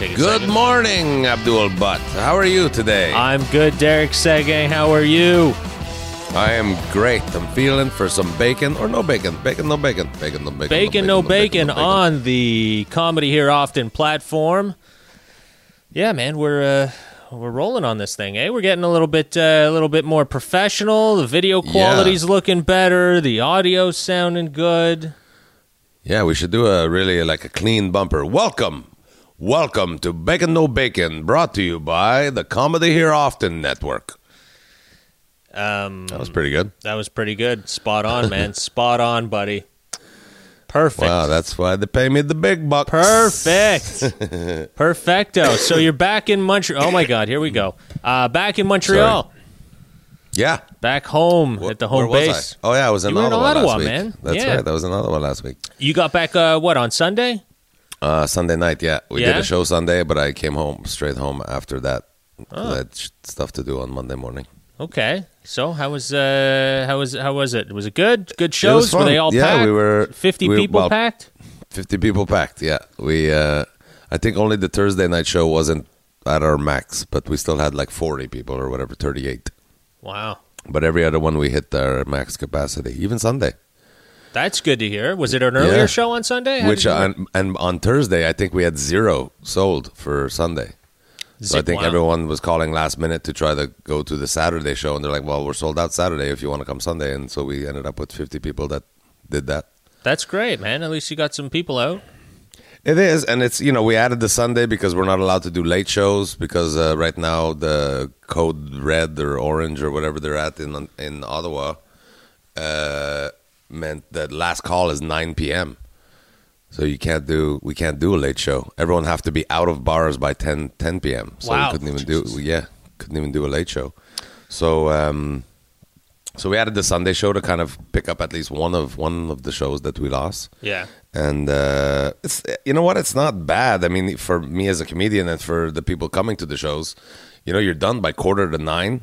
take a Good second. morning, Abdul Butt. How are you today? I'm good, Derek Sege. How are you? I am great. I'm feeling for some bacon or no bacon. Bacon, no bacon. Bacon, no bacon. Bacon, no bacon, no on the Comedy Here Often platform. Yeah, man, we're uh, we're rolling on this thing, eh? We're getting a little bit uh, a little bit more professional. The video quality's looking better. The audio's sounding good. Yeah, we should do a really like a clean bumper. Welcome, welcome to Bacon No Bacon, brought to you by the Comedy Here Often Network. Um, That was pretty good. that was pretty good. Spot on, man. Spot on, buddy. Perfect. Wow, that's why they pay me the big bucks. Perfect. Perfecto. So you're back in Montreal. Oh my God, here we go. Uh, back in Montreal. Yeah. Back home Wh- at the home base. I? Oh yeah, I was in You were in Ottawa, Ottawa, last week. man. That's Yeah. right. That was in Ottawa last week. You got back, uh, what, on Sunday? Uh, Sunday night, yeah. We did a show Sunday, but I came home straight home after that. Oh. I had stuff to do on Monday morning. Okay. So how was uh how was how was it? Was it good? Good shows? Were they all Yeah, packed? we were- fifty we- people well, packed? Fifty people packed. Yeah, we. Uh, I think only the Thursday night show wasn't at our max, but we still had like forty people or whatever, thirty-eight. Wow. But every other one we hit our max capacity, even Sunday. That's good to hear. Was it an earlier Yeah. show on Sunday? How Which on, and on Thursday, I think we had zero sold for Sunday. So I think wow. everyone was calling last minute to try to go to the Saturday show, and they're like, "Well, we're sold out Saturday if you want to come Sunday." And so we ended up with fifty people that did that. That's great, man. At least you got some people out. It is, and it's you know we added the Sunday because we're not allowed to do late shows because uh, right now the code red or orange or whatever they're at in in Ottawa uh, meant that last call is nine p.m. So you can't do we can't do a late show. Everyone have to be out of bars by 10, 10 p.m. So Wow. we couldn't even do yeah couldn't even do a late show. So um, so we added the Sunday show to kind of pick up at least one of one of the shows that we lost Yeah. and uh, it's you know what it's not bad i mean for me as a comedian and for the people coming to the shows you know you're done by quarter to nine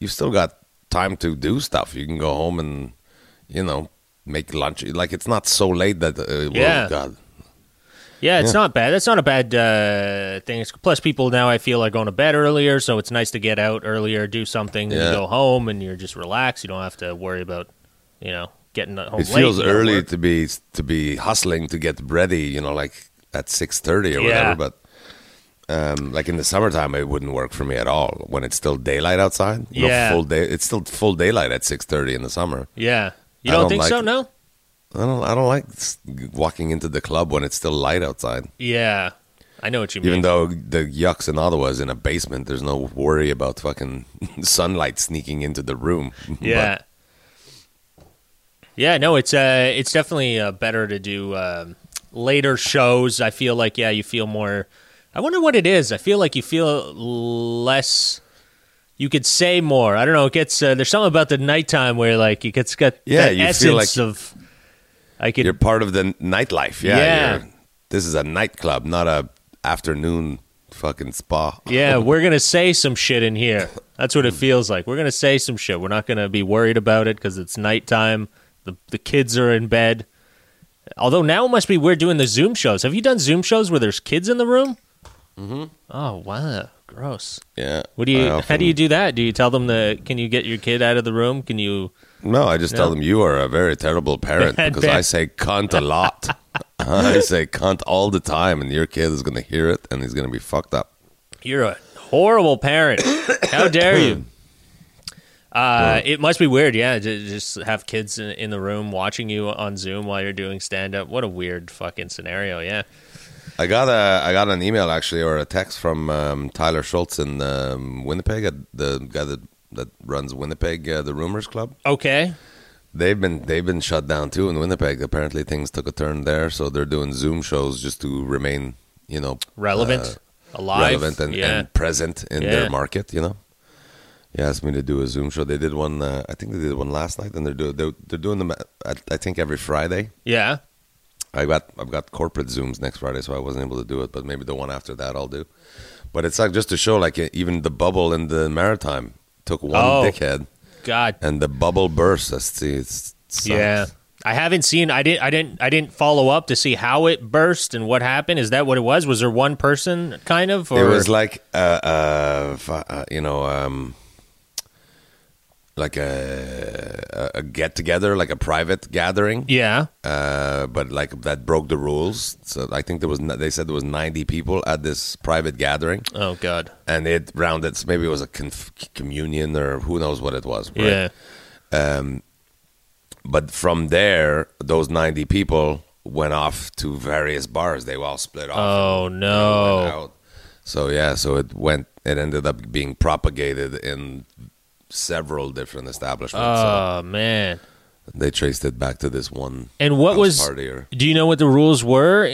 you've still got time to do stuff you can go home and you know make lunch like it's not so late that uh, Yeah. god Yeah, it's Yeah. not bad. That's not a bad uh, thing. Plus, people now I feel are going to bed earlier, so it's nice to get out earlier, do something, and Yeah. go home, and you're just relaxed. You don't have to worry about, you know, getting home it late. feels early work. to be to be hustling to get ready you know like at 6.30 or Yeah. whatever but um, like in the summertime it wouldn't work for me at all when it's still daylight outside You know, Yeah. full day it's still full daylight at 6.30 in the summer Yeah, you don't, don't think like so? No. I don't. I don't like walking into the club when it's still light outside. Yeah, I know what you mean. Even though the yucks in Ottawa is in a basement, there's no worry about fucking sunlight sneaking into the room. Yeah. yeah, no, it's uh it's definitely uh, better to do um, later shows. I feel like yeah, you feel more I wonder what it is. I feel like you feel less you could say more. I don't know, it gets uh, there's something about the nighttime where like it gets got Yeah, that you essence feel like- of I could You're part of the nightlife. Yeah. Yeah. This is a nightclub, not a afternoon fucking spa. Yeah, we're gonna say some shit in here. That's what it feels like. We're gonna say some shit. We're not gonna be worried about it because it's nighttime. The the kids are in bed. Although now it must be weird doing the Zoom shows. Have you done Zoom shows where there's kids in the room? Mm-hmm. Oh wow, gross. Yeah. What do you? I how do you do that? Do you tell them the? Can you get your kid out of the room? Can you? No, I just tell them you are a very terrible parent Bad because I say cunt a lot. I say cunt all the time, and your kid is going to hear it and he's going to be fucked up. You're a horrible parent. How dare you? Uh, it must be weird, yeah, to just have kids in, in the room watching you on Zoom while you're doing stand up. What a weird fucking scenario, yeah. I got a I got an email actually or a text from um, Tyler Schultz in um, Winnipeg, uh, the guy that that runs Winnipeg, uh, the Rumors Club. Okay. They've been they've been shut down too in Winnipeg. Apparently things took a turn there, so they're doing Zoom shows just to remain, you know, Relevant, uh, alive. relevant and, yeah. and present in Yeah. their market. You know. He asked me to do a Zoom show. They did one. Uh, I think they did one last night, and they're doing they're, they're doing them. At, I think every Friday. yeah. I got I've got corporate zooms next Friday, so I wasn't able to do it. But maybe the one after that I'll do. But it's like just to show, like even the bubble in the maritime took one Oh. dickhead, God. and the bubble burst. That's see, it's. Yeah. I haven't seen. I didn't. I didn't. I didn't follow up to see how it burst and what happened. Is that what it was? Was there one person kind of? Or? It was like uh, uh, uh, you know, um, like a, a get together, like a private gathering. yeah. Uh, but like that broke the rules. So I think there was they said there was ninety people at this private gathering, Oh God. and it rounded. Maybe it was a conf- communion or who knows what it was. right? Yeah. Um, but from there, those 90 people went off to various bars. They all split off. Oh, no. So yeah, so it went. It ended up being propagated in several different establishments. Oh man. so they traced it back to this one. And what was? party or Do you know what the rules were uh,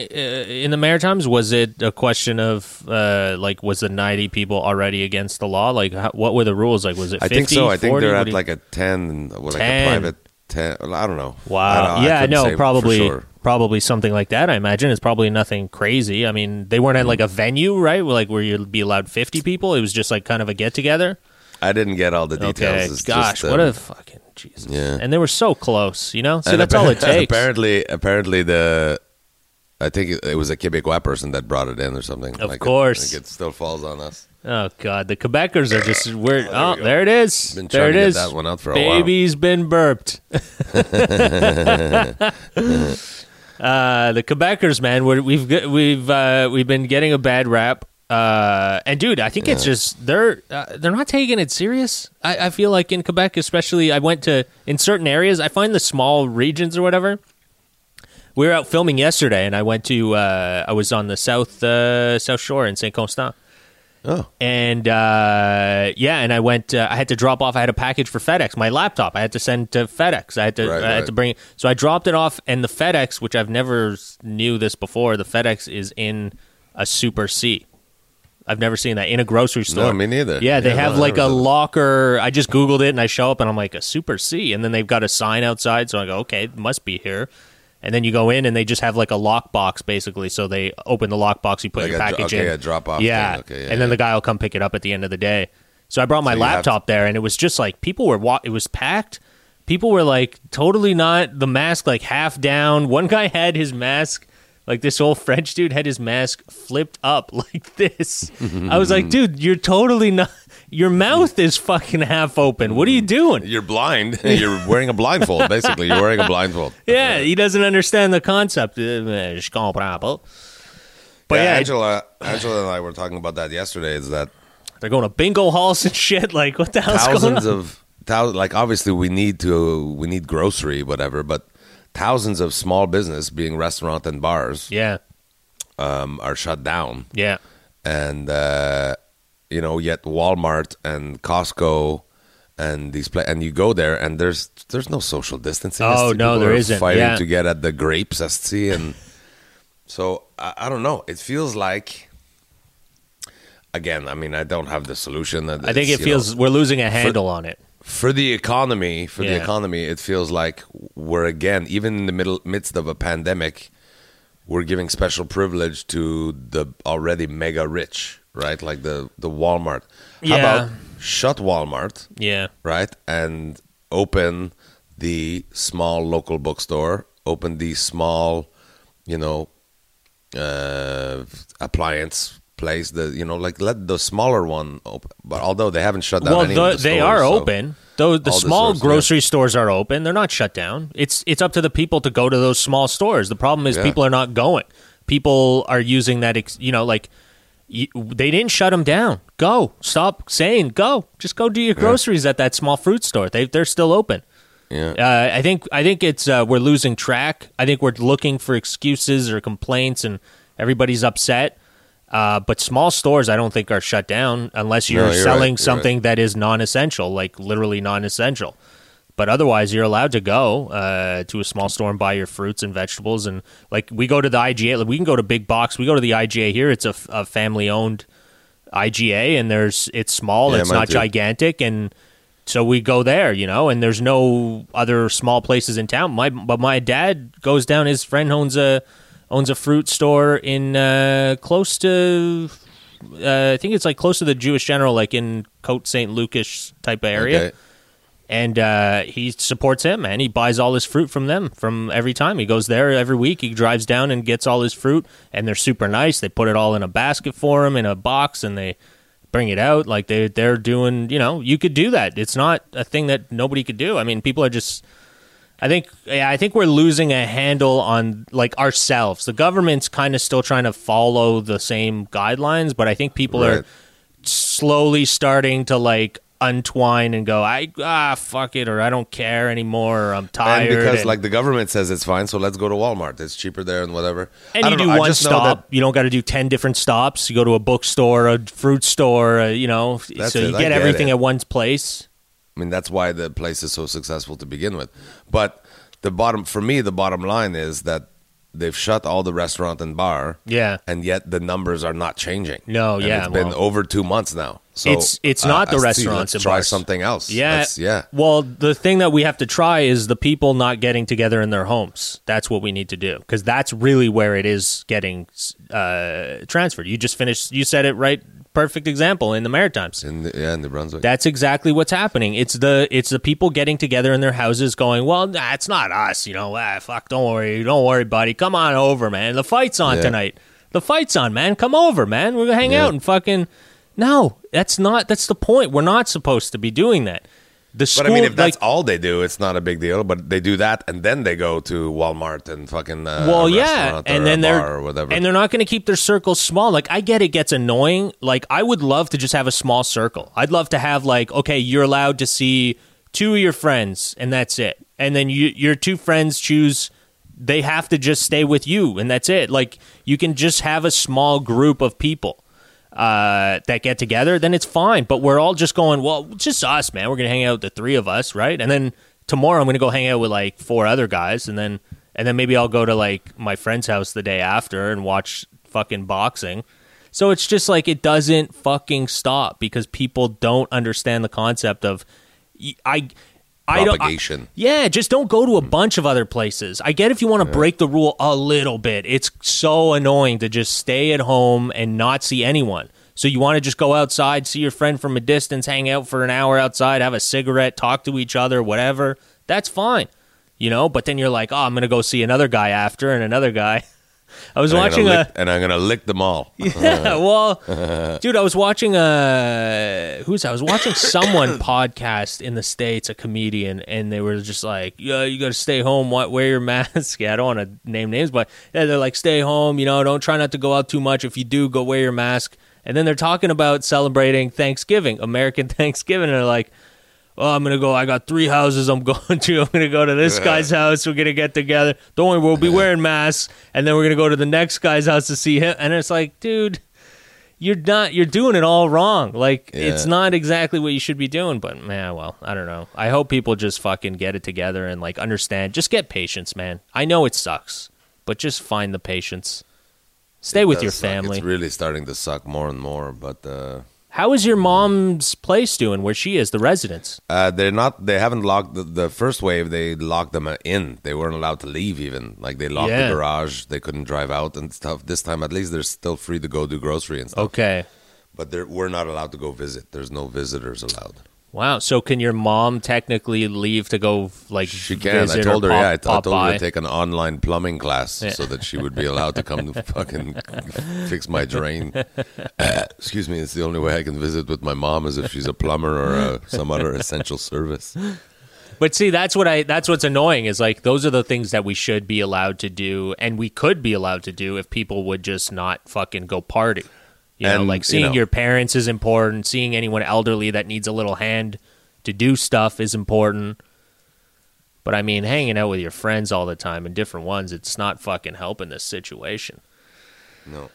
in the Maritimes? Was it a question of uh, like was the ninety people already against the law? Like how, what were the rules? Like was it? 50, I think so. I think they're What at you- like a 10, with like 10. a private 10. I don't know. Wow. don't- I yeah, no, probably sure. probably something like that. I imagine it's probably nothing crazy. I mean, they weren't at like a venue, right? Like where you'd be allowed fifty people. It was just like kind of a get together. I didn't get all the details. Okay. It's Gosh, just, what um, a fucking Jesus. Yeah. And they were so close, you know. So And that's all it takes. Apparently, apparently the, I think it, it was a Quebecois person that brought it in or something. Of Like it- course. like it still falls on us. Oh God, the Quebecers are just weird. there Oh, there it is. Been there trying it to get that one out for a while. Baby's been burped. uh, the Quebecers, man, we're, we've we've uh, we've been getting a bad rap. Uh, and dude, I think it's just they're uh, they're not taking it serious. I, I feel like in Quebec, especially, I went to in certain areas. I find the small regions or whatever. We were out filming yesterday, and I went to uh, I was on the south uh, South Shore in Saint Constant Oh, and uh, yeah, and I went. Uh, I had to drop off. I had a package for FedEx. My laptop. I had to send to FedEx. I had to. Right, I had right. to bring. it. So I dropped it off, and the FedEx, which I've never knew this before, the FedEx is in a Super C. I've never seen that in a grocery store. No, me neither. Yeah, they Yeah, have no, like a locker. I just googled it, and I show up, and I'm like a Super C, and then they've got a sign outside. So I go, okay, it must be here. And then you go in, and they just have like a lock box, basically. So they open the lock box, you put Like your dro- package okay, in, a drop-off Yeah, thing. Okay, yeah, and then yeah. the guy will come pick it up at the end of the day. So I brought my So laptop there, and it was just like people were. Wa- it was packed. People were like totally not the mask like half down. One guy had his mask. Like this old French dude had his mask flipped up like this. I was like, dude, you're totally not. Your mouth is fucking half open. What are you doing? You're blind. You're wearing a blindfold. Basically, you're wearing a blindfold. Yeah, he doesn't understand the concept. Uh, Je comprends pas. But yeah, yeah, Angela, Angela and I were talking about that yesterday. Is that they're going to bingo halls and shit. Like, what the hell's going thousands of thou- like obviously we need to we need grocery whatever, but thousands of small business, being restaurant and bars, yeah, um, are shut down, yeah. and uh, you know yet Walmart and Costco. And these pla- and you go there and there's there's no social distancing. Oh, no, there isn't. Fighting Yeah. to get at the grapes, as see, and so I, I don't know. It feels like again. I mean, I don't have the solution. I think it feels we're losing a handle on it. For the economy for the economy it feels like we're again even in the middle midst of a pandemic we're giving special privilege to the already mega rich right? Like the the walmart. How Yeah. about shut walmart Yeah, right? And open the small local bookstore open the small you know uh appliance place the you know like let the smaller one open but although they haven't shut down well, any the, the they are so- open. Though the small stores, yeah. grocery stores are open, they're not shut down. It's it's up to the people to go to those small stores. The problem is Yeah. people are not going. People are using that. Ex, you know, like you, they didn't shut them down. Go, stop saying go. Just go do your groceries at that small fruit store. They they're still open. yeah Uh, I think I think it's uh, we're losing track. I think we're looking for excuses or complaints, and everybody's upset. Uh, but small stores, I don't think are shut down unless you're, No, you're selling right, something that is non-essential, like literally non-essential. But otherwise, you're allowed to go uh, to a small store and buy your fruits and vegetables. And like we go to the IGA, like, we can go to big box. We go to the IGA here. It's a family-owned IGA, and there's it's small. Yeah, it's not too. gigantic, and so we go there, you know, and there's no other small places in town. My but my dad goes down. His friend owns a owns a fruit store in uh, close to. Uh, I think it's like close to the Jewish General, like in Cote St. Luc type of area. Okay. and uh, he supports him, and he buys all his fruit from them from every time he goes there every week. He drives down and gets all his fruit, and they're super nice. They put it all in a basket for him in a box, and they bring it out like they they're doing. You know, you could do that. It's not a thing that nobody could do. I mean, people are just. I think yeah, I think we're losing a handle on like ourselves. The government's kind of still trying to follow the same guidelines, but I think people are slowly starting to like untwine and go, I ah fuck it, or I don't care anymore, or I'm tired. And because and- like the government says it's fine, so let's go to Walmart. It's cheaper there and whatever. and you don't know, one stop. that- you don't got to do ten different stops. You go to a bookstore, a fruit store, uh, you know, so it, you get get everything it. at one place. I mean, that's why the place is so successful to begin with. But the bottom, for me, the bottom line is that they've shut all the restaurant and bar. Yeah. And yet the numbers are not changing. No, And yeah, It's been over two months now. So It's- it's uh, not the I see, restaurants Let's and try bars. something else. Yeah, Let's- yeah. Well, the thing that we have to try is the people not getting together in their homes. That's what we need to do because that's really where it is getting uh, transferred. You just finished. You said it right. Perfect example in the Maritimes. In the, yeah, in New Brunswick. That's exactly what's happening. It's the it's the people getting together in their houses, going, "Well, nah, it's not us, you know. Ah, fuck, don't worry, don't worry, buddy. Come on over, man. The fight's on Yeah. tonight. The fight's on, man. Come over, man. We're gonna hang Yeah. out and fucking." No, that's not. That's the point. We're not supposed to be doing that. The school, but I mean, if that's like, all they do, it's not a big deal. But they do that, and then they go to Walmart and fucking uh, well, yeah, and then they're or whatever. and they're not going to keep their circles small. Like I get it gets annoying. Like I would love to just have a small circle. I'd love to have like okay, you're allowed to see two of your friends, and that's it. And then you, your two friends choose. They have to just stay with you, and that's it. Like you can just have a small group of people uh, that get together, then it's fine. But we're all just going, well, just us, man. We're gonna hang out the three of us, right? And then tomorrow I'm gonna go hang out with like four other guys, and then and then maybe I'll go to like my friend's house the day after and watch fucking boxing. So it's just like it doesn't fucking stop because people don't understand the concept of y- I. I I- yeah, just don't go to a bunch of other places. I get if you want to break the rule a little bit. It's so annoying to just stay at home and not see anyone. So you want to just go outside, see your friend from a distance, hang out for an hour outside, have a cigarette, talk to each other, whatever. That's fine. You know, but then you're like, "Oh, I'm going to go see another guy after and another guy." I was And watching gonna a and I'm gonna lick them all. yeah, well, dude, I was watching a who's I was watching someone podcast in the states, a comedian, and they were just like, "Yeah, you got to stay home, wear your mask." Yeah, I don't want to name names, but yeah, they're like, "Stay home, you know, don't try not to go out too much. If you do, go wear your mask." And then they're talking about celebrating Thanksgiving, American Thanksgiving, and they're like. Oh, I'm gonna go. I got three houses I'm going to. I'm gonna go to this guy's house. We're gonna get together. Don't worry, we'll be wearing masks, and then we're gonna go to the next guy's house to see him. And it's like, dude, you're not. You're doing it all wrong. Like it's not exactly what you should be doing. But man, well, I don't know. I hope people just fucking get it together and like understand. Just get patience, man. I know it sucks, but just find the patience. Stay with Does your suck. family. It's really starting to suck more and more. But uh, How is your mom's place doing? Where she is, the residence? uh, they're not. They haven't locked the, the first wave. They locked them in. They weren't allowed to leave. Even like they locked Yeah. the garage. They couldn't drive out and stuff. This time, at least, they're still free to go do grocery and stuff. Okay. But they're, we're not allowed to go visit. There's no visitors allowed. Wow. So can your mom technically leave to go like She can. I told her. pop, yeah, I, t- I told her by? to take an online plumbing class Yeah. so that she would be allowed to come to fucking fix my drain. Excuse me. It's the only way I can visit with my mom is if she's a plumber or uh, some other essential service. But see, that's what I that's what's annoying is like those are the things that we should be allowed to do and we could be allowed to do if people would just not fucking go party. You know, And, like you seeing know- your parents is important, seeing anyone elderly that needs a little hand to do stuff is important. But I mean, hanging out with your friends all the time and different ones, it's not fucking helping this situation. No.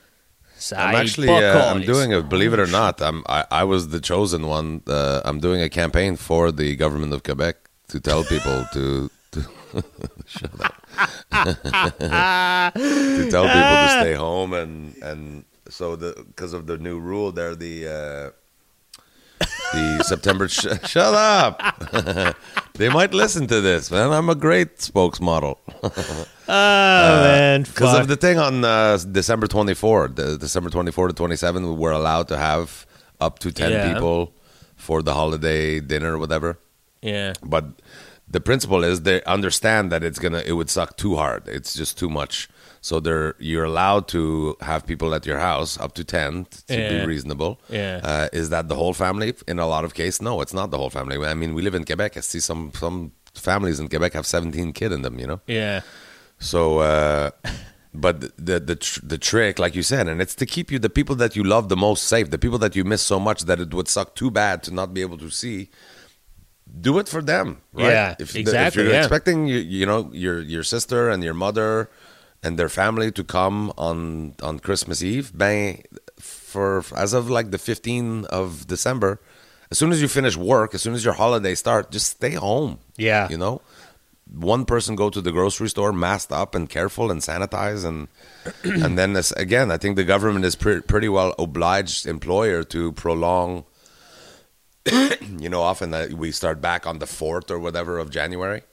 So I'm actually uh, I'm doing a believe it or not I'm I, I was the chosen one uh, I'm doing a campaign for the government of Quebec to tell people to, to shut up to tell people to stay home and and so the because of the new rule there the uh, the September sh- shut up they might listen to this man I'm a great spokesmodel Oh man, because of the thing on uh, December 24, the December 24 to 27, we were allowed to have up to 10 Yeah. people for the holiday dinner or whatever. Yeah. But the principle is they understand that it's gonna it would suck too hard. It's just too much. So they're you're allowed to have people at your house up to ten to Yeah. be reasonable. Yeah. Uh, is that the whole family? In a lot of cases, no, it's not the whole family. I mean, we live in Quebec. I see some some families in Quebec have 17 kid in them. You know. Yeah. So, uh, but the the tr- the trick, like you said, and it's to keep you the people that you love the most safe, the people that you miss so much that it would suck too bad to not be able to see. Do it for them, right? Yeah, if, exactly, If you're yeah. expecting you, you know your your sister and your mother and their family to come on on Christmas Eve, bang, for as of like the 15th of December, as soon as you finish work, as soon as your holiday start, just stay home. Yeah. you know one person go to the grocery store masked up and careful and sanitize and and then this, again i think the government is pre- pretty well obliged employer to prolong you know often we start back on the 4th or whatever of january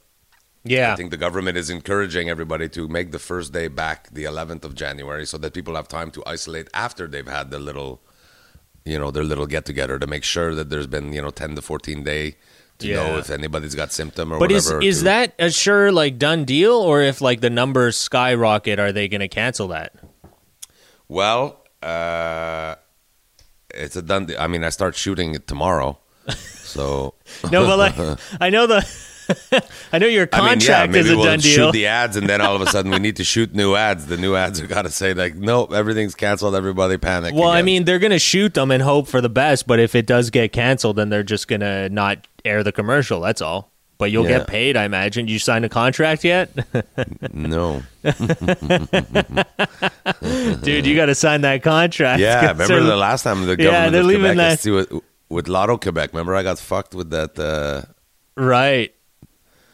Yeah. i think the government is encouraging everybody to make the first day back the 11th of january so that people have time to isolate after they've had the little you know their little get together to make sure that there's been you know 10 to 14 day to know if anybody's got symptom or But is whatever is to- that a sure like done deal, or if like the numbers skyrocket, are they going to cancel that? Well, uh, it's a done. deal. I mean, I start shooting it tomorrow, so No, but like I know the I know your I mean, contract yeah, maybe is a we'll done shoot the ads, and then all of a sudden we need to shoot new ads. The new ads are got to say like, nope, everything's canceled. Everybody panic. well, I mean, they're going to shoot them and hope for the best, but if it does get canceled, then they're just going to not air the commercial. That's all. But you'll Yeah. get paid, I imagine. You signed a contract yet, no. dude? You got to sign that contract. Yeah, remember the last time the Yeah, government they're of leaving Quebec that- with, with Lotto Quebec. Remember, I got fucked with that. Uh, right,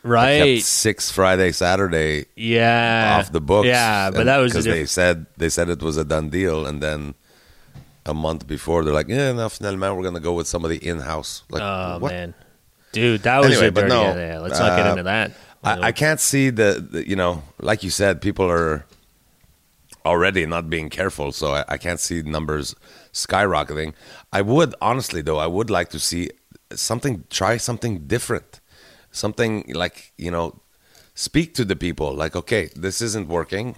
right, six Friday, Saturday yeah, off the books. Yeah, but and- that was because they said they said it was a done deal, and then a month before they're like, yeah, no, finalement we're gonna go with somebody in house. Like, oh what? man, dude, that was Anyway, a dirty. no, yeah, let's not get uh, into that. I, I can't see the, the, you know, like you said, people are already not being careful, so I, I can't see numbers skyrocketing. I would honestly, though, I would like to see something. Try something different, something like you know, speak to the people. Like, okay, this isn't working.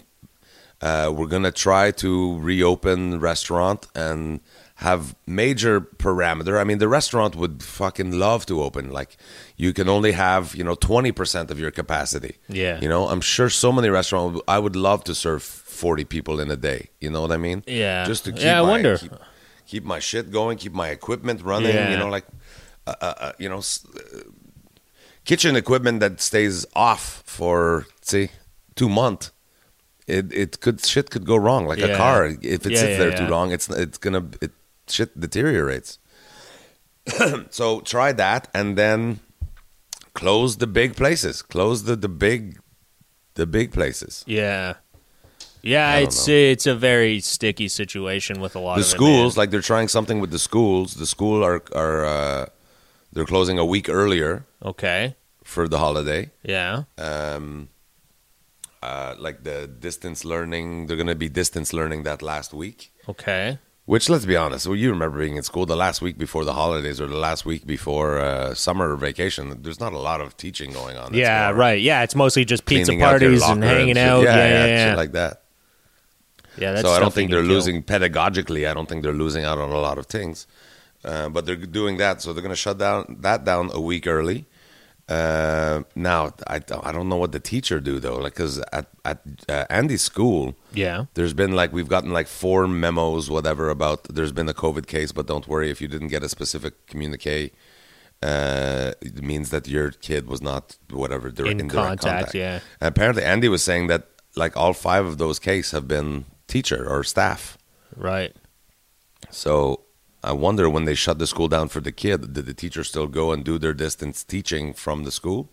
Uh, we're gonna try to reopen the restaurant and have major parameter. I mean, the restaurant would fucking love to open. Like, you can only have you know twenty percent of your capacity. Yeah. you know, I'm sure so many restaurants. I would love to serve forty people in a day. You know what I mean? Yeah. just to keep Yeah, I my, wonder. Keep, keep my shit going, keep my equipment running. Yeah. You know, like uh, uh, uh, you know. Kitchen equipment that stays off for say two months it it could shit could go wrong like a car. If it Yeah, sits yeah, there yeah. too long it's it's gonna it shit deteriorates. So try that and then close the big places. Close the the big the big places. Yeah. Yeah, it's know. it's a very sticky situation with a lot the of schools It, like they're trying something with the schools. The school are are uh, they're closing a week earlier okay. for the holiday Yeah. um uh, like the distance learning they're gonna be distance learning that last week Okay. Which, let's be honest, well, you remember being in school the last week before the holidays or the last week before uh, summer vacation. There's not a lot of teaching going on. Yeah. more Right. Yeah. It's mostly just pizza cleaning out your parties and hanging shit. out. Yeah, Yeah. yeah, Yeah. shit Yeah. like that. Yeah, that's so I don't think they're losing pedagogically. I don't think they're losing out on a lot of things, uh, but they're doing that. So they're going to shut down that down a week early. Uh, now I don't- I don't know what the teacher do though, like because at at uh, Andy's school, Yeah. there's been like we've gotten like four memos, whatever, about there's been a COVID case, but don't worry if you didn't get a specific communique. Uh, it means that your kid was not whatever they're In in, contact, contact. yeah. Apparently, Andy was saying that like all five of those cases have been teacher or staff. Right. So I wonder when they shut the school down for the kid, did the teacher still go and do their distance teaching from the school?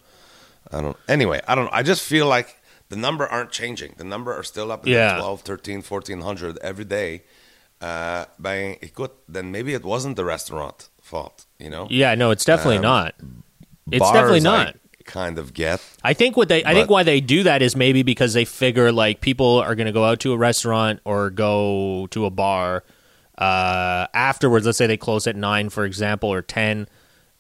I don't. Anyway, I don't. know. I just feel like the number aren't changing. The number are still up in Yeah. the 12, 13, 1400 every day. Uh, ben, écoute, then maybe it wasn't the restaurant fault. You know, Yeah. No, it's definitely Um, not. It's definitely I not. kind of get. I think what they I think why they do that is maybe because they figure like people are going to go out to a restaurant or go to a bar uh, afterwards. Let's say they close at nine, for example, or ten.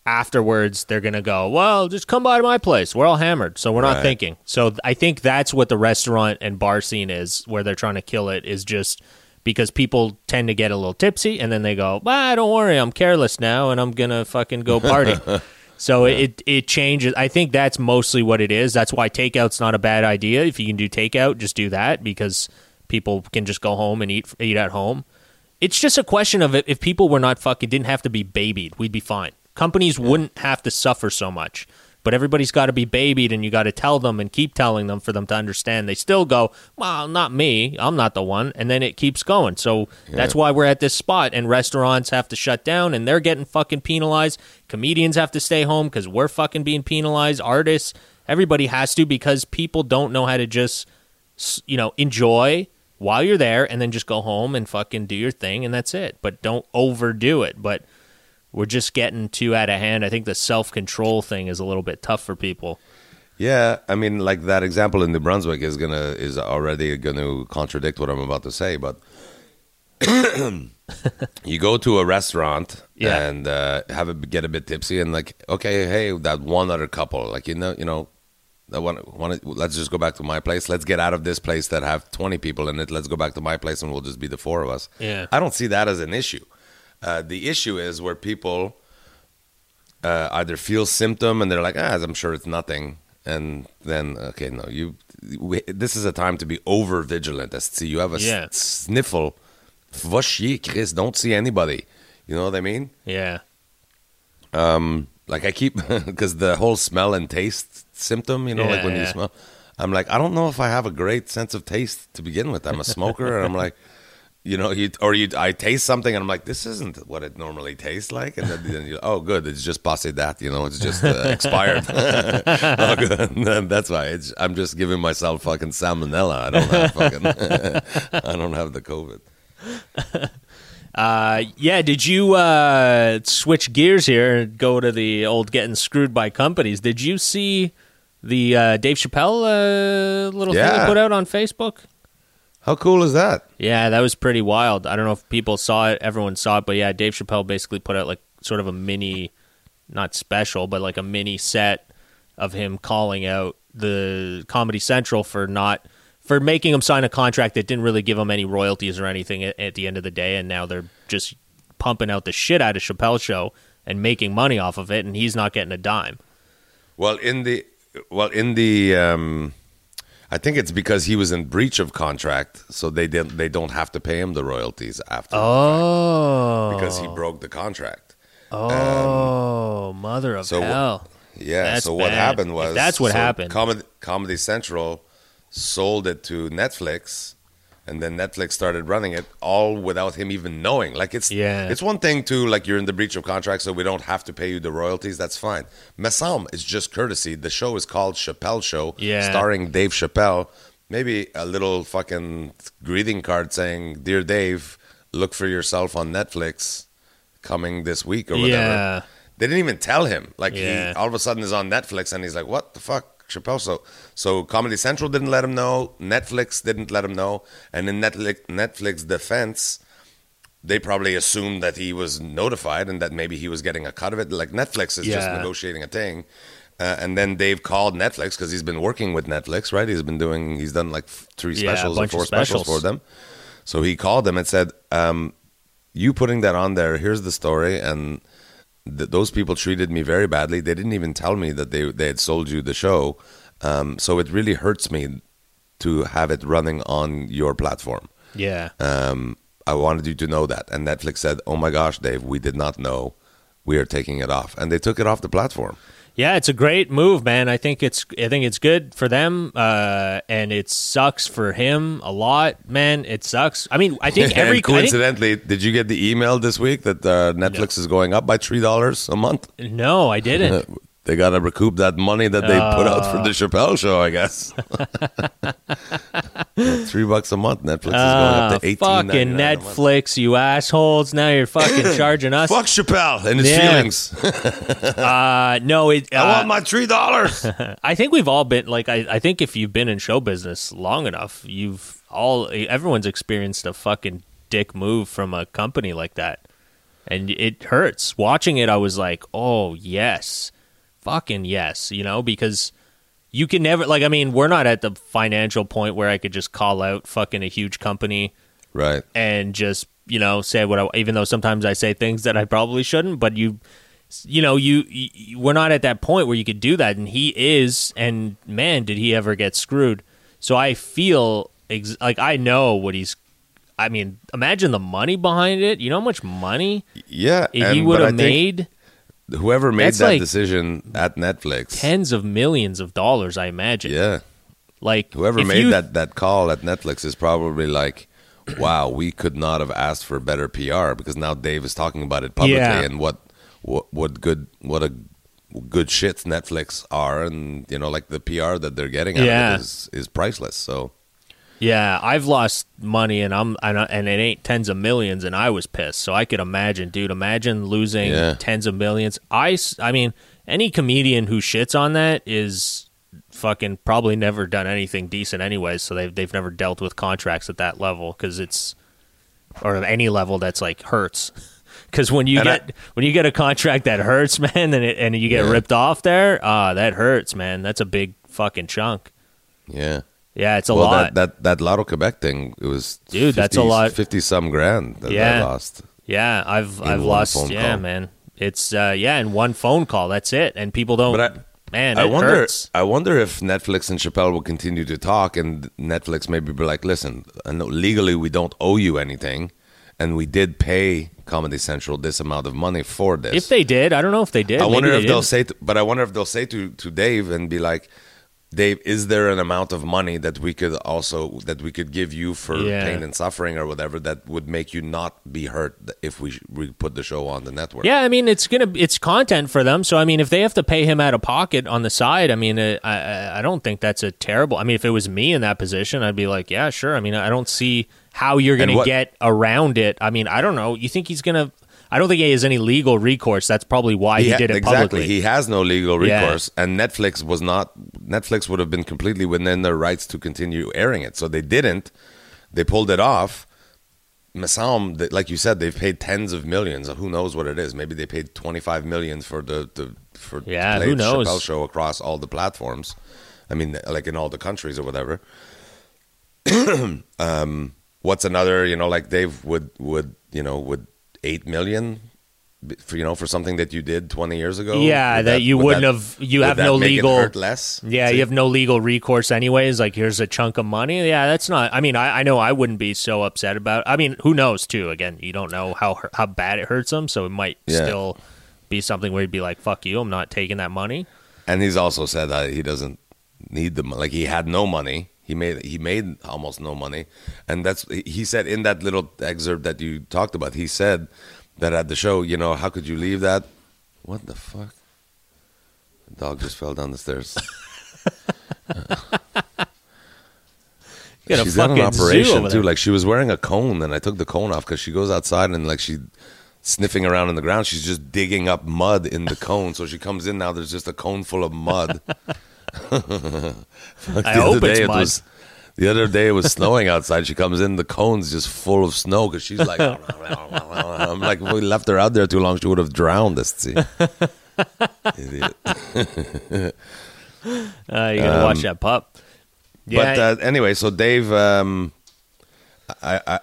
afterwards they're gonna go, well, just come by to my place. We're all hammered, so we're not Right. thinking. So I think that's what the restaurant and bar scene is, where they're trying to kill it, is just because people tend to get a little tipsy and then they go, ah, don't worry, I'm careless now and I'm gonna fucking go party. So it it changes. I think that's mostly what it is. That's why takeout's not a bad idea. If you can do takeout, just do that because people can just go home and eat eat at home. It's just a question of if people were not fucking didn't have to be babied, we'd be fine. Companies wouldn't have to suffer so much. But everybody's got to be babied, and you got to tell them and keep telling them for them to understand. They still go, "Well, not me. I'm not the one," and then it keeps going. So that's why we're at this spot, and restaurants have to shut down, and they're getting fucking penalized. Comedians have to stay home because we're fucking being penalized. Artists, everybody has to because people don't know how to just you know, enjoy while you're there and then just go home and fucking do your thing and that's it. But don't overdo it. But we're just getting too out of hand. I think the self control thing is a little bit tough for people. Yeah, I mean, like that example in New Brunswick is gonna is already gonna contradict what I'm about to say, but you go to a restaurant Yeah. and uh, have a get a bit tipsy and like, okay, hey, that one other couple, like you know, you know, that one, one, let's just go back to my place. Let's get out of this place that have 20 people in it. Let's go back to my place and we'll just be the four of us. Yeah. I don't see that as an issue. Uh, the issue is where people uh, either feel symptom and they're like, ah, I'm sure it's nothing, and then okay, no, you. We, this is a time to be over vigilant. See, you have a Yeah. sniffle. Va Chris. Don't see anybody. You know what I mean? Yeah. Like I keep because the whole smell and taste symptom. You know, like Yeah, when you smell. I'm like, I don't know if I have a great sense of taste to begin with. I'm a smoker, and I'm like, you know, you or you, I taste something, and I'm like, this isn't what it normally tastes like, and then, then you, oh, good, it's just passé that, you know, it's just uh, expired. oh, good, that's why it's, I'm just giving myself fucking salmonella. I don't have fucking, I don't have the COVID. Uh, yeah. Did you uh, switch gears here and go to the old getting screwed by companies? Did you see the uh, Dave Chappelle uh, little thing he Yeah. put out on Facebook? How cool is that? Yeah, that was pretty wild. I don't know if people saw it, everyone saw it, but yeah, Dave Chappelle basically put out like sort of a mini, not special, but like a mini set of him calling out the Comedy Central for not for making him sign a contract that didn't really give him any royalties or anything at, at the end of the day, and now they're just pumping out the shit out of Chappelle's show and making money off of it, and he's not getting a dime. Well, in the well in the um, I think it's because he was in breach of contract, so they didn't they don't have to pay him the royalties after Oh, because he broke the contract. oh, mother of so hell! Yeah. That's so what bad. happened If was that's what so happened. Comedy, Comedy Central sold it to Netflix, and then Netflix started running it all without him even knowing. Like it's Yeah. it's one thing to like you're in the breach of contract, so we don't have to pay you the royalties. That's fine. Mesam is just courtesy. The show is called Chappelle Show, Yeah. starring Dave Chappelle. Maybe a little fucking greeting card saying, "Dear Dave, look for yourself on Netflix." Coming this week or whatever. Yeah. They didn't even tell him. Like Yeah. he all of a sudden is on Netflix and he's like, "What the fuck, Chappelle?" So, so Comedy Central didn't let him know. Netflix didn't let him know. And in Netflix, Netflix defense, they probably assumed that he was notified and that maybe he was getting a cut of it. Like Netflix is just negotiating a thing. Uh, and then Dave called Netflix because he's been working with Netflix, right? He's been doing, he's done like three Yeah, specials or four specials. specials. for them. So he called them and said, um, "You putting that on there? Here's the story." And th- those people treated me very badly. They didn't even tell me that they they had sold you the show. Um, so it really hurts me to have it running on your platform. Yeah. Um, I wanted you to know that. And Netflix said, "Oh my gosh, Dave, we did not know. We are taking it off." And they took it off the platform. Yeah, it's a great move, man. I think it's I think it's good for them, uh, and it sucks for him a lot, man. It sucks. I mean, I think every I think- coincidentally, did you get the email this week that uh, Netflix is going up by three dollars a month? no, I didn't. They got to recoup that money that they put out Uh. for the Chappelle show, I guess. Three bucks a month. Netflix is going Ah, up to eighteen. fucking Netflix, you assholes! Now you're fucking charging us. Fuck Chappelle and his Yeah. feelings. Uh, no, it. I Uh, want my three dollars. I think we've all been like I, I think if you've been in show business long enough, you've all everyone's experienced a fucking dick move from a company like that. and it hurts. Watching it, I was like, oh yes, fucking yes, you know, because you can never like. I mean, we're not at the financial point where I could just call out fucking a huge company Right. and just you know say what I even though sometimes I say things that I probably shouldn't but you you know you, you we're not at that point where you could do that and he is and man did he ever get screwed so I feel ex- like I know what he's I mean imagine the money behind it you know how much money Yeah. he would have made Whoever made That's that like decision at Netflix. tens of millions of dollars I imagine Yeah. like Whoever made you- that, that call at Netflix is probably like, wow, we could not have asked for better PR because now Dave is talking about it publicly Yeah. and what, what what good what a good shits Netflix are and you know like the PR that they're getting out Yeah. of it is is priceless. So Yeah, I've lost money and I'm and, and it ain't tens of millions and I was pissed. So I could imagine, dude, imagine losing Yeah. tens of millions. I, I mean, any comedian who shits on that is fucking probably never done anything decent anyways, so they've they've never dealt with contracts at that level cuz it's or any level that's like hurts. Cuz when you And I- get when you get a contract that hurts, man, and it, and you get Yeah. ripped off there, ah, that hurts, man. That's a big fucking chunk. yeah. Yeah, it's a well, lot. that that that Lotto Quebec thing, it was Dude, that's a lot. Fifty some grand that Yeah. I lost. Yeah, I've I've lost. Yeah, call. man. It's uh, yeah, in one phone call. That's it, and people don't. But I- man, I wonder. hurts. I wonder if Netflix and Chappelle will continue to talk, and Netflix maybe be like, "Listen, I know legally we don't owe you anything, and we did pay Comedy Central this amount of money for this." If they did, I don't know if they did. I Maybe wonder they if they'll didn't. say, to, but I wonder if they'll say to to Dave and be like, "Dave, is there an amount of money that we could also that we could give you for Yeah. pain and suffering or whatever that would make you not be hurt if we we put the show on the network?" Yeah, I mean it's gonna it's content for them. So I mean, if they have to pay him out of pocket on the side, I mean, uh, I I I don't think that's a terrible. I mean, if it was me in that position, I'd be like, yeah, sure. I mean, I don't see how you're gonna what- get around it. I mean, I don't know. You think he's gonna? I don't think he has any legal recourse. That's probably why he, ha- did it exactly. publicly. He has no legal Yeah. recourse, and Netflix was not. Netflix would have been completely within their rights to continue airing it, so they didn't. They pulled it off. Masam, like you said, they've paid tens of millions. Who knows what it is? Maybe they paid twenty five millions for the, the for Yeah, play who the knows? Chappelle show across all the platforms. I mean, like in all the countries or whatever. um, what's another? You know, like Dave would would you know would eight million for you know for something that you did 20 years ago Yeah, Would that you would wouldn't that- have- you have that no legal- hurt less Yeah, See? you have no legal recourse anyways. Like here's a chunk of money. Yeah, that's not. I mean, I, I know I wouldn't be so upset about. I mean, who knows too? Again, you don't know how how bad it hurts them, so it might Yeah. still be something where you'd be like, "Fuck you, I'm not taking that money." and he's also said that he doesn't need the like he had no money he made he made almost no money and that's he said in that little excerpt that you talked about he said that at the show you know how could you leave that what the fuck the dog just fell down the stairs You got she's at an operation too. Like she was wearing a cone, and I took the cone off because she goes outside and like she sniffing around in the ground. She's just digging up mud in the cone. So she comes in now. There's just a cone full of mud. Fuck, I the hope other it's day it mud. was. The other day it was snowing outside. She comes in, the cone's just full of snow because she's like, I'm like, if we left her out there too long, she would have drowned us. See, idiot. Uh, you gotta watch that pup. Yeah, Um, But uh, anyway, so Dave, um, I, I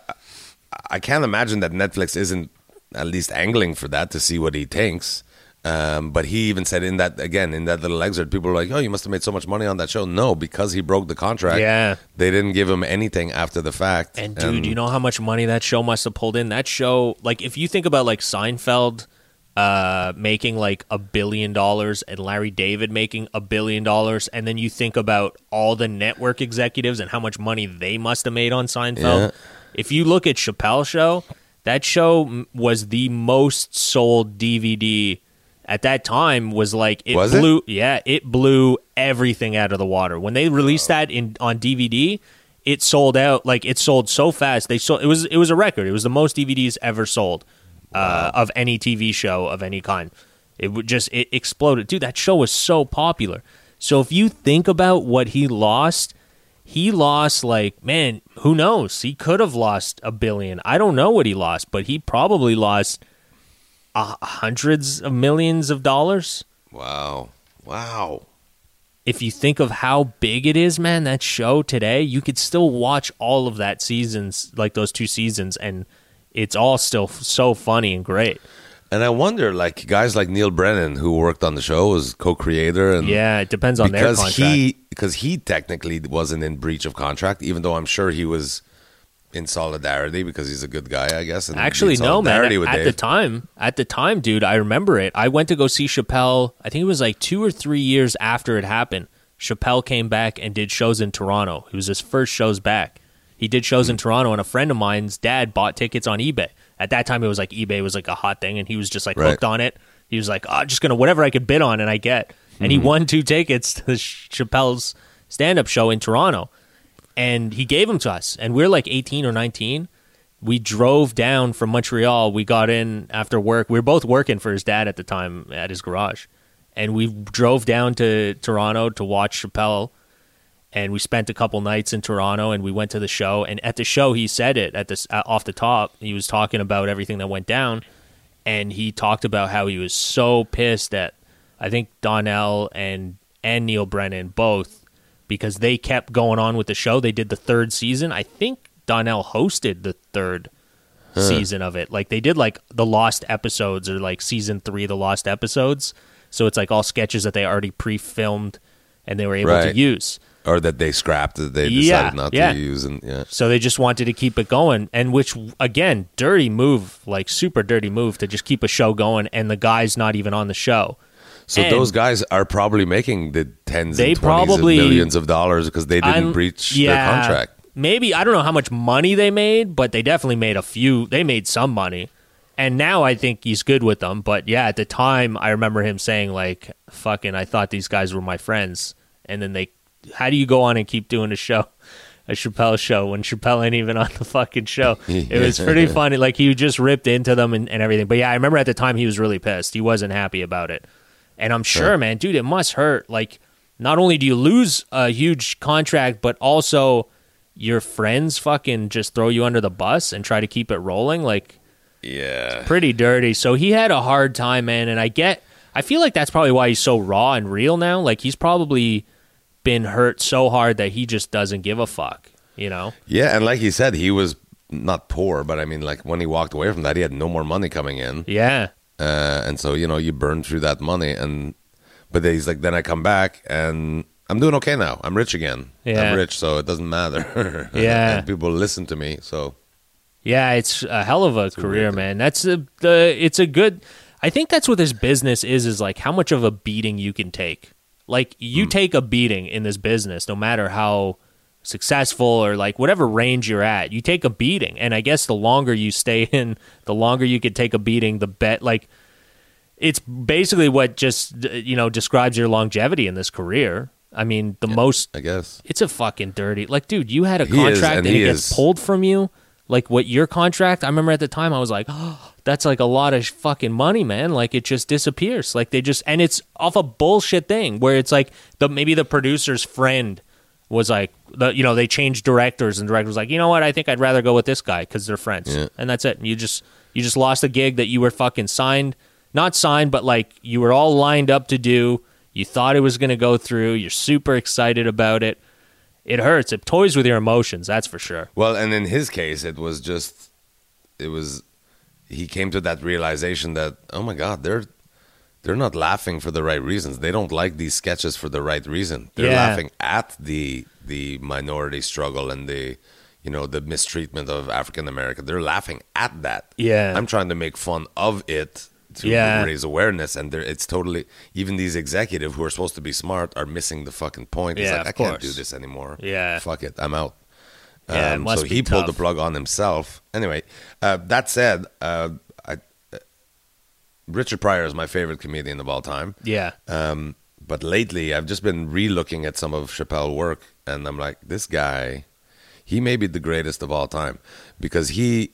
I can't imagine that Netflix isn't at least angling for that to see what he thinks. Um, but he even said in that again in that little excerpt, people were like, "Oh, you must have made so much money on that show." No, because he broke the contract. Yeah. they didn't give him anything after the fact. And dude, you know how much money that show must have pulled in? That show, like, if you think about like Seinfeld uh, making like a billion dollars and Larry David making a billion dollars, and then you think about all the network executives and how much money they must have made on Seinfeld. Yeah. If you look at Chappelle's Show, that show was the most sold DVD at that time. Was like it Was it? blew, yeah, it blew everything out of the water. When they released that in on DVD it sold out like it sold so fast. They sold it was it was a record. It was the most dvds ever sold uh, of any tv show of any kind. It would just it exploded. Dude that show was so popular. So if you think about what he lost he lost like man who knows? He could have lost a billion. I don't know what he lost but he probably lost uh, hundreds of millions of dollars. Wow. Wow. If you think of how big it is, man, that show today, you could still watch all of that seasons, like those two seasons, and it's all still f- so funny and great. And I wonder, like guys like Neal Brennan, who worked on the show, was co-creator, and Yeah, it depends on their because contract. he because he technically wasn't in breach of contract, even though I'm sure he was in solidarity because he's a good guy, I guess. And Actually, no, man. At, at the time, at the time, dude, I remember it. I went to go see Chappelle. I think it was like two or three years after it happened. Chappelle came back and did shows in Toronto. It was his first shows back. He did shows Hmm. in Toronto, and a friend of mine's dad bought tickets on eBay. At that time, it was like eBay was like a hot thing, and he was just like Right. hooked on it. He was like, oh, just gonna whatever I could bid on, and I get. And he Mm-hmm. won two tickets to Chappelle's stand-up show in Toronto, and he gave them to us. And we are like eighteen or nineteen we drove down from Montreal. We got in after work. We were both working for his dad at the time at his garage, and we drove down to Toronto to watch Chappelle. And we spent a couple nights in Toronto, and we went to the show. And at the show, he said it at this off the top. He was talking about everything that went down, and he talked about how he was so pissed that I think Donnell and and Neal Brennan both because they kept going on with the show. They did the third season. I think Donnell hosted the third season of it. Like they did like the lost episodes or like season three, the lost episodes. So it's like all sketches that they already pre-filmed and they were able Right. to use. or that they scrapped that they Yeah, decided not yeah. to use, and yeah, So they just wanted to keep it going, and which again, dirty move, like super dirty move to just keep a show going, and the guy's not even on the show. So And- those guys are probably making the tens They and probably- of millions of dollars because they didn't I'm- breach yeah, their contract. Maybe I don't know how much money they made, but they definitely made a few. They made some money, and now I think he's good with them. But yeah, at the time, I remember him saying like, "Fucking, I thought these guys were my friends," and then they. How do you go on and keep doing a show, a Chappelle show when Chappelle ain't even on the fucking show? It was pretty funny. Like he just ripped into them and, and everything. But yeah, I remember at the time he was really pissed. He wasn't happy about it. And I'm sure, man, dude, it must hurt. Like, not only do you lose a huge contract, but also your friends fucking just throw you under the bus and try to keep it rolling. Like, Yeah, pretty dirty. So he had a hard time, man. And I get, I feel like that's probably why he's so raw and real now. Like, he's probably been hurt so hard that he just doesn't give a fuck, you know? yeah, and like he said, he was not poor, but I mean, like when he walked away from that, he had no more money coming in. Yeah. Uh, and so you know you burn through that money and but then he's like then i come back and i'm doing okay now i'm rich again Yeah. i'm rich so it doesn't matter Yeah. and people listen to me so Yeah, it's a hell of a career, weird man. That's the the it's a good I think that's what this business is is like how much of a beating you can take. Like you take a beating in this business no matter how successful or like whatever range you're at. You take a beating and I guess the longer you stay in, the longer you could take a beating, the bet like it's basically what just you know describes your longevity in this career. I mean, the most i guess it's a fucking dirty. Like, dude, you had a He is, contract and and, it gets is. pulled from you. Like what your contract? I remember at the time I was like, oh, that's like a lot of fucking money, man. Like it just disappears. Like they just and it's off a bullshit thing where it's like the maybe the producer's friend was like the you know they changed directors and director was like you know what I think I'd rather go with this guy because they're friends Yeah. and that's it. And You just you just lost a gig that you were fucking signed, not signed, but like you were all lined up to do. You thought it was going to go through. You're super excited about it. It hurts. It toys with your emotions. That's for sure. well and in his case it was just it was he came to that realization that oh my god they're they're not laughing for the right reasons they don't like these sketches for the right reason they're Yeah. laughing at the the minority struggle and the you know the mistreatment of african american they're laughing at that Yeah. i'm trying to make fun of it to Yeah. raise awareness and there it's totally even these executive who are supposed to be smart are missing the fucking point it's Yeah, like i can't do this anymore Yeah. fuck it i'm out Yeah, um, so he pulled the plug on himself. Anyway, uh, that said, uh, Richard Pryor is my favorite comedian of all time. Yeah. Um, but lately, I've just been re-looking at some of Chappelle work, and I'm like, this guy, he may be the greatest of all time because he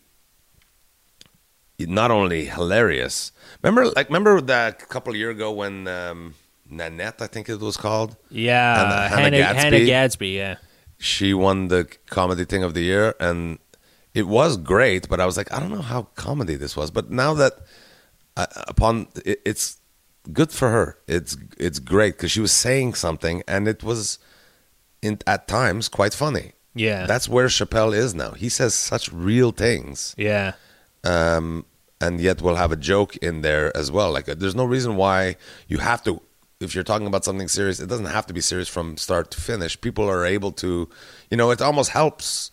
not only hilarious. Remember, like, remember that a couple of year ago when um, Nanette, I think it was called, Yeah. Hannah- Hannah Hannah, Gadsby? Hannah Gadsby. Yeah. she won the comedy thing of the year and it was great but i was like i don't know how comedy this was but now that uh, upon it, it's good for her. It's it's great because she was saying something and it was in at times quite funny. Yeah. That's where Chappelle is now. He says such real things, yeah. um, and yet we'll have a joke in there as well. Like, uh, there's no reason why you have to. If you're talking about something serious, it doesn't have to be serious from start to finish. People are able to, you know, it almost helps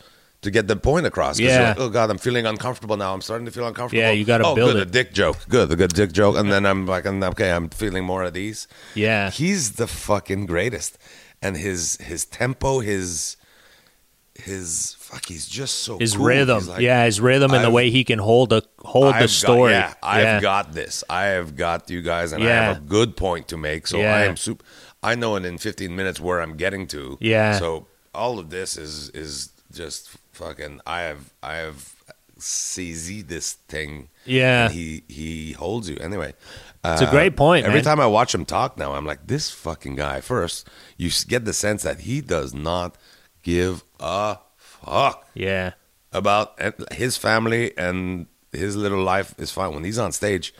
to get the point across. Yeah. oh God, I'm feeling uncomfortable now. I'm starting to feel uncomfortable. Yeah, you gotta oh, build good, it. a dick joke. Good, a good dick joke. And then I'm like, okay, I'm feeling more at ease. Yeah. He's the fucking greatest. And his his tempo, his his fuck, he's just so His cool. rhythm. Like, yeah, his rhythm and the I've- way he can hold a hold I've the story. Got, yeah, I've yeah. got this. I have got you guys, and I have a good point to make. So Yeah. I am super. I know in, in 15 minutes where I'm getting to. Yeah. So all of this is is just fucking. I have I have CZ this thing. Yeah. And he he holds you anyway. It's a uh, great point, Every man. time I watch him talk now, I'm like, this fucking guy. First, you get the sense that he does not give a fuck Yeah. about his family and his little life is fine. When he's on stage,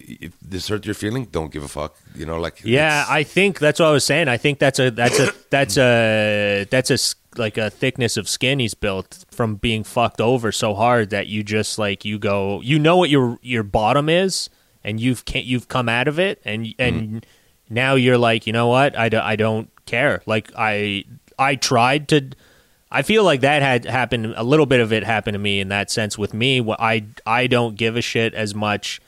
if this hurt your feeling, don't give a fuck. You know, like Yeah, I think that's what I was saying. I think that's a that's a that's a that's a like a thickness of skin he's built from being fucked over so hard that you just like you go you know what your your bottom is and you've can't you've come out of it and and mm-hmm. now you're like you know what I, do, I don't care like I I tried to I feel like that had happened a little bit of it happened to me in that sense with me I I don't give a shit as much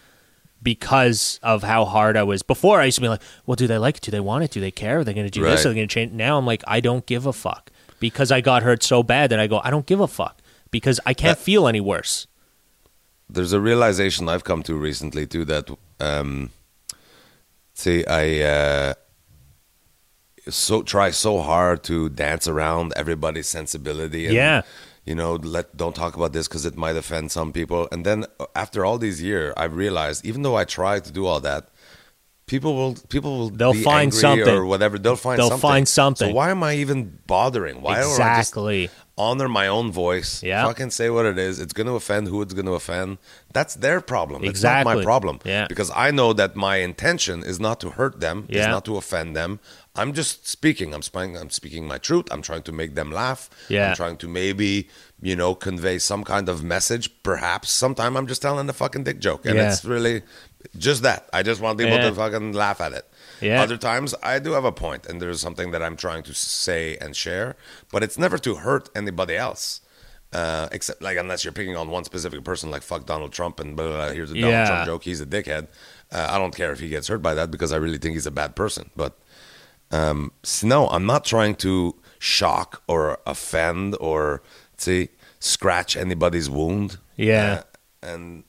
because of how hard I was. Before I used to be like, well, do they like it? Do they want it? Do they care? Are they going to do this? Right. Are they going to change? Now I'm like, I don't give a fuck because I got hurt so bad that I go, I don't give a fuck because I can't That- feel any worse. there's a realization I've come to recently too that um, see I uh, so try so hard to dance around everybody's sensibility. And, Yeah. You know, let don't talk about this because it might offend some people. And then uh, after all these years, I've realized even though I try to do all that, people will people will They'll find something. or whatever. They'll find They'll something. find something. So why am I even bothering? Why don't I just exactly. honor my own voice. Yeah. Fucking say what it is. It's going to offend who it's going to offend. That's their problem. It's not Exactly. my problem. Yeah. Because I know that my intention is not to hurt them, Yeah. is not to offend them. I'm just speaking. I'm speaking. I'm speaking my truth. I'm trying to make them laugh. Yeah. I'm trying to maybe, you know, convey some kind of message. Perhaps sometime I'm just telling a fucking dick joke, and Yeah. it's really just that. I just want people Yeah. to fucking laugh at it. Yeah. Other times I do have a point, and there's something that I'm trying to say and share, but it's never to hurt anybody else. Uh, except like unless you're picking on one specific person, like fuck Donald Trump and blah, blah, blah, here's a Donald Yeah. Trump joke. He's a dickhead. Uh, I don't care if he gets hurt by that because I really think he's a bad person. But um, no, I'm not trying to shock or offend or see scratch anybody's wound. Yeah. Uh, and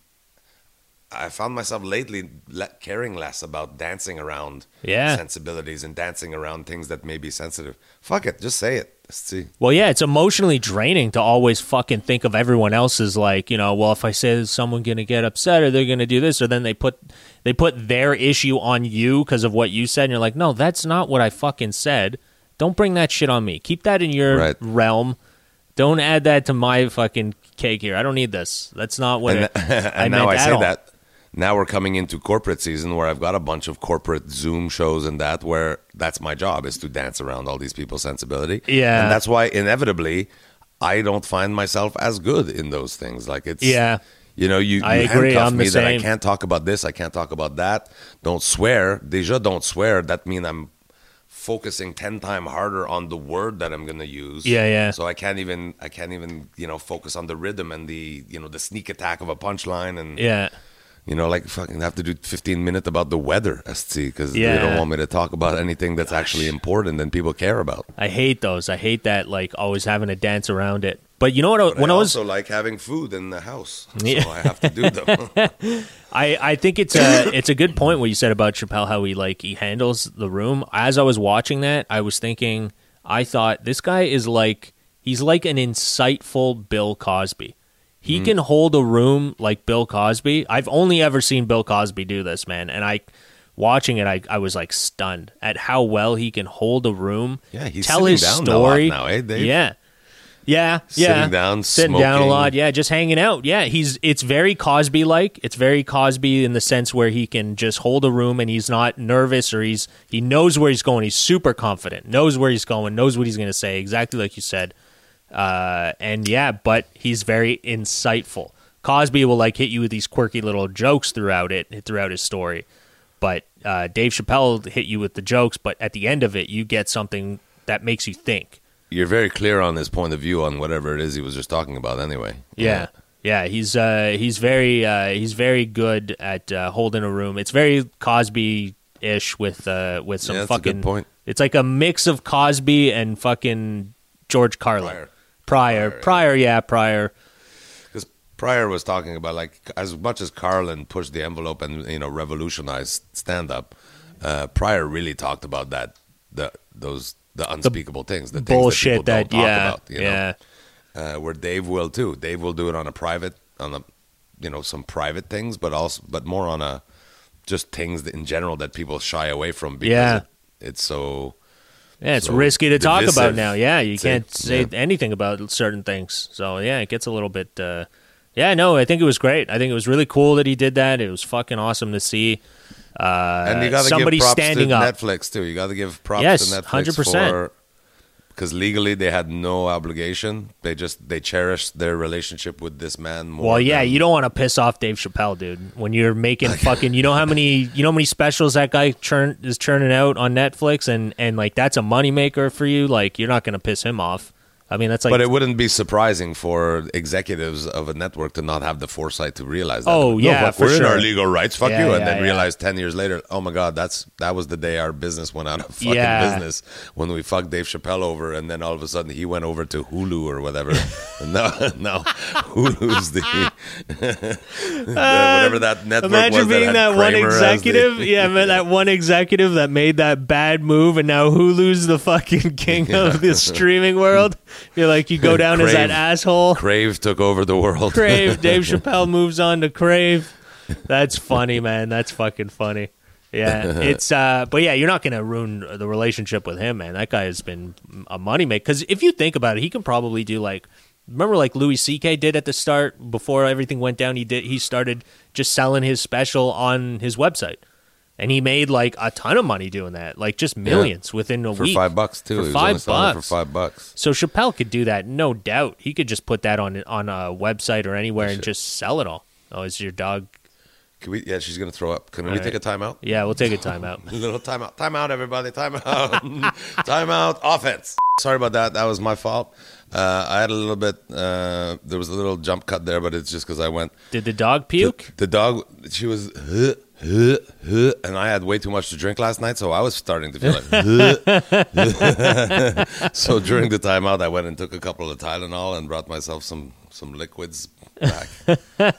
I found myself lately le- caring less about dancing around Yeah. sensibilities and dancing around things that may be sensitive. Fuck it, just say it. Let's see. Well, yeah, it's emotionally draining to always fucking think of everyone else's like, you know, well, if I say this, someone gonna get upset or they're gonna do this, or then they put they put their issue on you because of what you said, and you're like, no, that's not what I fucking said. Don't bring that shit on me. Keep that in your Right. realm. Don't add that to my fucking cake here. I don't need this. That's not what and it, and I now meant I at say all. that. Now we're coming into corporate season where I've got a bunch of corporate Zoom shows and that where that's my job is to dance around all these people's sensibility. Yeah. And that's why inevitably I don't find myself as good in those things. Like it's Yeah. You know, you, I you agree. handcuff I'm me that I can't talk about this, I can't talk about that. Don't swear. Deja don't swear. That means I'm focusing ten times harder on the word that I'm gonna use. Yeah, yeah. So I can't even I can't even, you know, focus on the rhythm and the you know, the sneak attack of a punchline and Yeah. You know, like fucking have to do 15 minutes about the weather, SC, because Yeah. they don't want me to talk about anything that's actually important and people care about. I hate those. I hate that like always having to dance around it. But you know what? Uh, but when I I was also like having food in the house, Yeah. so I have to do them. I, I think it's a it's a good point what you said about Chappelle how he like he handles the room. As I was watching that, I was thinking I thought this guy is like he's like an insightful Bill Cosby. He Mm-hmm. can hold a room like Bill Cosby. I've only ever seen Bill Cosby do this, man, and I watching it I, I was like stunned at how well he can hold a room. Yeah, he's tell sitting his down a lot story now, eh, Dave? Yeah. Yeah, Sitting yeah. down, sitting down a lot. Yeah, just hanging out. Yeah, he's it's very Cosby like. It's very Cosby in the sense where he can just hold a room and he's not nervous or he's he knows where he's going. He's super confident, knows where he's going, knows what he's going to say. Exactly like you said. Uh, and yeah, but he's very insightful. Cosby will like hit you with these quirky little jokes throughout it, throughout his story. But uh, Dave Chappelle hit you with the jokes, but at the end of it, you get something that makes you think. You're very clear on his point of view on whatever it is he was just talking about. Anyway, Yeah, yeah, he's uh, he's very uh, he's very good at uh, holding a room. It's very Cosby ish with uh, with some Yeah, that's a good fucking. point. It's like a mix of Cosby and fucking George Carlin. Pryor. Pryor, Pryor, Pryor, yeah, Pryor. Because Pryor was talking about like as much as Carlin pushed the envelope and you know revolutionized stand up, uh, Pryor really talked about that the those the unspeakable things, the things Bullshit that, yeah, about. You yeah. know? uh, where Dave will too. Dave will do it on a private, on a, you know, some private things, but also, but more on a, just things that in general that people shy away from because Yeah. it, it's so. Yeah, it's So risky to talk about now. Yeah, you can't say yeah. anything about certain things. So yeah, it gets a little bit. Uh, yeah, no, I think it was great. I think it was really cool that he did that. It was fucking awesome to see. Uh, And you got to somebody give props standing to up. Netflix too. You got to give props Yes, to Netflix 100%. for because legally they had no obligation. They just they cherished their relationship with this man more. Well, yeah, than- you don't want to piss off Dave Chappelle, dude. When you're making fucking, you know how many, you know how many specials that guy churn is churning out on Netflix, and and like that's a moneymaker for you. Like you're not gonna piss him off. I mean, that's like, but it wouldn't be surprising for executives of a network to not have the foresight to realize that. Oh, No, yeah, fuck, for we're in sure. our legal rights. Fuck Yeah, you, and yeah, then yeah. realize ten years later, oh my god, that's that was the day our business went out of fucking business when we fucked Dave Chappelle over, and then all of a sudden he went over to Hulu or whatever. no, no, Hulu's the, the- whatever that uh, network Imagine was being had that, one as the- executive. yeah, man, that one executive that made that bad move, and now Hulu's the fucking king of the streaming world. You're like, you go down as that asshole. Crave took over the world. Crave. Dave Chappelle moves on to Crave. That's funny, man. That's fucking funny. Yeah, it's uh, but yeah, you're not gonna ruin the relationship with him, man. That guy has been a moneymaker. Because if you think about it, he can probably do like, remember like Louis C.K. did at the start before everything went down. He did. He started just selling his special on his website, and he made like a ton of money doing that, like just millions within a for week five bucks too. For He was five bucks. for five bucks. So Chappelle could do that, no doubt. He could just put that on on a website or anywhere and just sell it all. Oh, is your dog? Can we? Yeah, she's gonna throw up. Can we All take a timeout? Yeah, we'll take a timeout. A little timeout. Timeout, everybody. Timeout. timeout. Offense. Sorry about that. That was my fault. Uh, I had a little bit. Uh, there was a little jump cut there, but it's just because I went. Did the dog puke? The dog. She was. "Huh, huh, huh," and I had way too much to drink last night, so I was starting to feel like. So during the timeout, I went and took a couple of Tylenol and brought myself some some liquids back.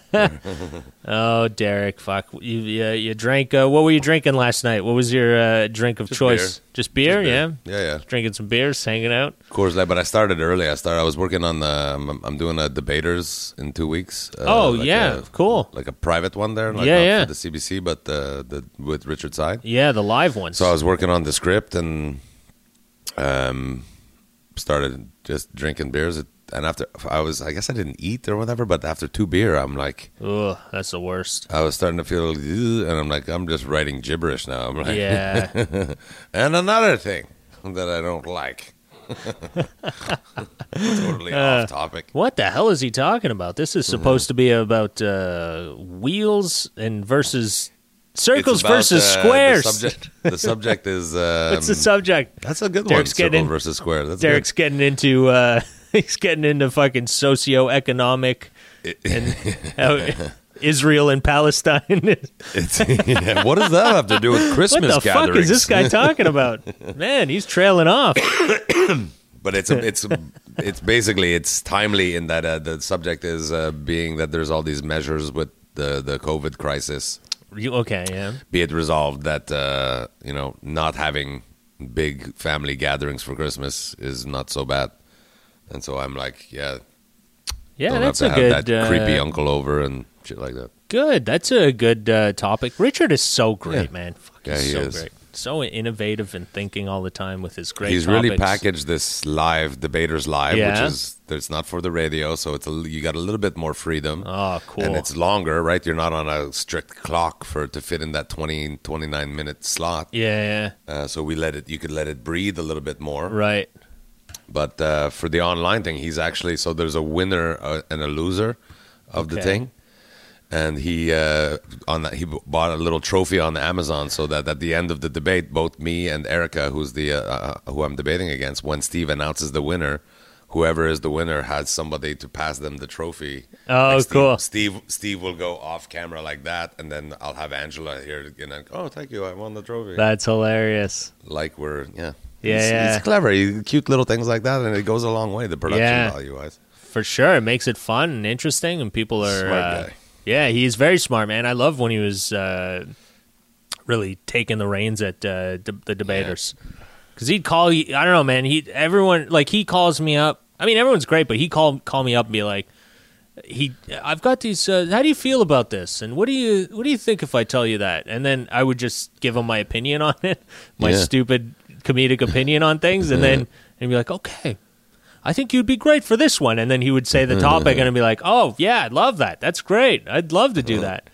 Oh, Derek, fuck. You you, you drank. Uh, what were you drinking last night? What was your uh, drink of Just choice? beer. Just beer, Just beer. yeah. Yeah, yeah. Drinking some beers, hanging out. Of course, Light, but I started early. I started. I was working on the. I'm, I'm doing a debaters in two weeks. uh, Oh, like yeah, a- cool. Like a private one there. Like Yeah, yeah. For the CBC, but uh, the with Richard Side. Yeah, the live ones. So I was working on the script and um, started just drinking beers. And after I was, I guess I didn't eat or whatever. But after two beer, I'm like, Ugh, that's the worst. I was starting to feel, and I'm like, I'm just writing gibberish now. I'm like, Yeah. and another thing that I don't like. totally Uh, off topic. What the hell is he talking about? This is supposed to be about uh, wheels and versus circles about, versus uh, squares. The subject, the subject is. Um, What's the subject? That's a good Derek's one. Circle getting- versus square. That's Derek's getting into uh, he's getting into fucking socioeconomic and how Israel and Palestine. It's, yeah, what does that have to do with Christmas gatherings? what the gatherings? fuck is this guy talking about? Man, he's trailing off. But it's a, it's it's basically it's timely in that uh, the subject is uh, being that there's all these measures with the the COVID crisis. You, okay, yeah. Be it resolved that uh, you know not having big family gatherings for Christmas is not so bad. And so I'm like, yeah, Yeah, that's a good have that creepy uh, uncle over and shit like that. Good. That's a good uh, topic. Richard is so great, Yeah. man. Fuck, Yeah, he so is. great. so innovative and thinking all the time with his great. He's really packaged this live debaters live, Yeah. which is it's not for the radio, so it's a, you got a little bit more freedom. Oh, cool. And it's longer, right? You're not on a strict clock for to fit in that 20, 29 minute slot. yeah, yeah, Uh, so we let it. You could let it breathe a little bit more. right. But uh, for the online thing, he's actually so there's a winner uh, and a loser of the thing, and he uh, on that he bought a little trophy on Amazon so that at the end of the debate, both me and Erica, who's the uh, uh, who I'm debating against, when Steve announces the winner. Whoever is the winner has somebody to pass them the trophy. Oh, Steve, cool. Steve Steve will go off camera like that, and then I'll have Angela here and know. oh, thank you, I won the trophy. That's hilarious. like we're yeah, Yeah, He's, yeah. he's clever. He, cute little things like that, and it goes a long way. The production Yeah. value wise. For sure, it makes it fun and interesting, and people are. Smart uh, guy. Yeah, he's very smart, man. I love when he was uh, really taking the reins at uh, de- the debaters, because he'd call you. I don't know, man. He everyone like he calls me up. I mean, everyone's great, but he call call me up and be like, he. I've got these. Uh, how do you feel about this? And what do you what do you think if I tell you that? And then I would just give him my opinion on it, my Yeah. stupid comedic opinion on things, and then and be like, okay. I think you'd be great for this one. And then he would say the topic and I'd be like, oh, yeah, I'd love that. That's great. I'd love to do that.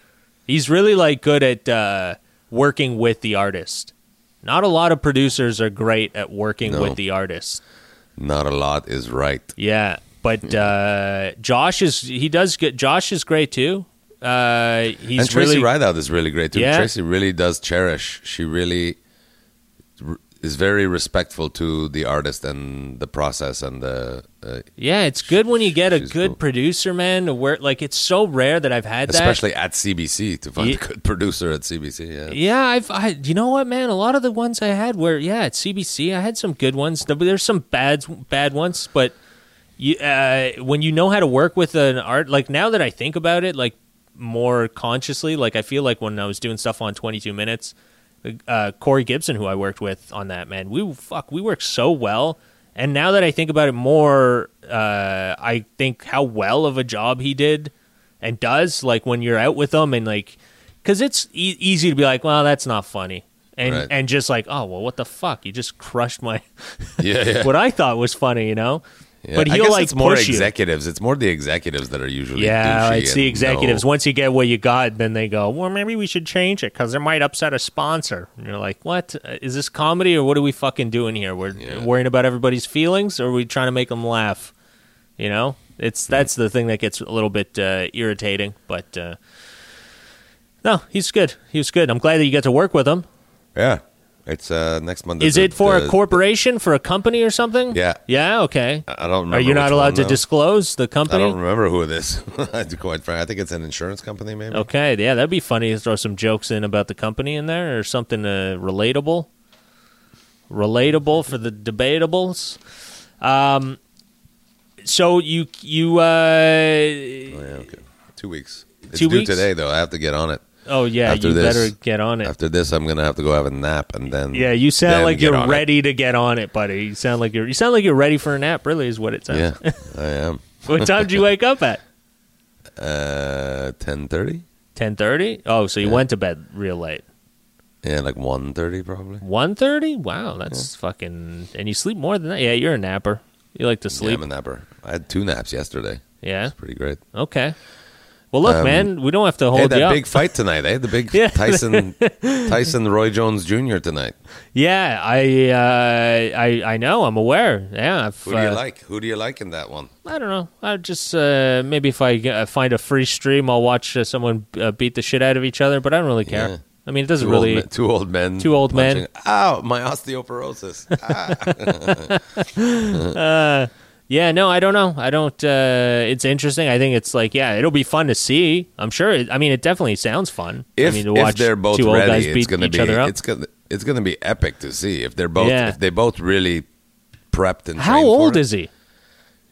He's really like good at uh, working with the artist. Not a lot of producers are great at working No. with the artist. Not a lot is right. Yeah. But uh, Josh is, he does get, Josh is great too. Uh, he's and Tracy really, Rideout is really great too. Yeah. Tracy really does cherish. She really r- is very respectful to the artist and the process and the uh, yeah, it's good when you get a good cool. producer, man, work. Like, it's so rare that I've had that. especially at CBC to find Ye- a good producer at CBC. Yeah. Yeah, I've, I, you know what, man? A lot of the ones I had were, yeah, at CBC, I had some good ones. There's some bad, bad ones, but you, uh, when you know how to work with an art, like now that I think about it, like more consciously, like I feel like when I was doing stuff on 22 minutes, uh, Corey Gibson, who I worked with on that, man, we fuck, we worked so well. And now that I think about it more, uh, I think how well of a job he did and does. Like when you're out with them and like, because it's e- easy to be like, well, that's not funny, and Right. and just like, oh well, what the fuck? You just crushed my Yeah, yeah. what I thought was funny, you know. Yeah. But I he'll guess like it's more push you. executives. It's more the executives that are usually Yeah, it's the executives. no- Once you get what you got, then they go, well, maybe we should change it because it might upset a sponsor. And you're like, what? Uh, this comedy or what are we fucking doing here? We're Yeah. worrying about everybody's feelings or are we trying to make them laugh? You know, it's that's the thing that gets a little bit uh, irritating. But uh, no, he's good. He was good. I'm glad that you got to work with him. Yeah, it's uh, next Monday. Is the- it for the- a corporation, for a company or something? Yeah. Yeah. Okay. I don't remember. Are you not allowed one to now. disclose the company? I don't remember who it is. I quite frank. I think it's an insurance company, maybe. Okay, yeah, that'd be funny to throw some jokes in about the company in there or something uh, relatable. Relatable for the debatables. Um, so you you uh, Oh, yeah, okay. Two weeks. It's Two due weeks? today, though. I have to get on it. Oh yeah, After you this- better get on it. After this, I'm gonna have to go have a nap, and then yeah, you sound like you're on it. ready to get on it, buddy. You sound like you're you sound like you're ready for a nap. Really, is what it sounds. Yeah, I am. what time did you wake up at? Uh, ten thirty. Ten thirty. Oh, so you Yeah. went to bed real late. Yeah, like one thirty probably. One thirty. Wow, that's fucking. And you sleep more than that. Yeah, you're a napper. You like to Yeah, sleep. I'm a napper. I had two naps yesterday. Yeah. It's pretty great. Okay. Well, look, Um, man, we don't have to hold you that up. big fight tonight, eh? The big Yeah. Tyson Tyson Roy Jones Jr. tonight. yeah, I, uh, I, I know. I'm aware. Yeah. I've, Who do you uh, like? Who do you like in that one? I don't know. I just uh, maybe if I uh, find a free stream, I'll watch uh, someone uh, beat the shit out of each other. But I don't really care. Yeah. I mean, it doesn't Two really. old men, two old men. Two old men. punching- Ow! My osteoporosis. Ah. Yeah, no, I don't know. I don't. Uh, it's interesting. I think it's like, yeah, it'll be fun to see. I'm sure. It, I mean, it definitely sounds fun. if, I mean, to if watch they're both two old guys it's beat gonna each be other up. it's gonna it's gonna be epic to see if they're both Yeah. if they both really prepped and How old is he?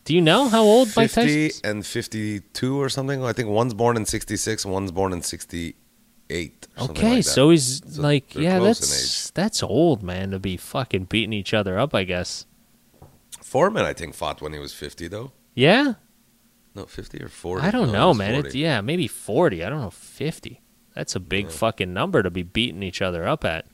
Do you know how old Mike Tyson? Fifty and fifty-two or something. I think one's born in sixty-six, one's born in sixty-eight. Okay, like so he's So like, yeah, that's that's old, man, to be fucking beating each other up. I guess. Foreman, I think, fought when he was fifty, though. Yeah, No, fifty or forty. I don't No, know, man. 40. It's yeah, maybe forty. I don't know, fifty. That's a big fucking number to be beating each other up at.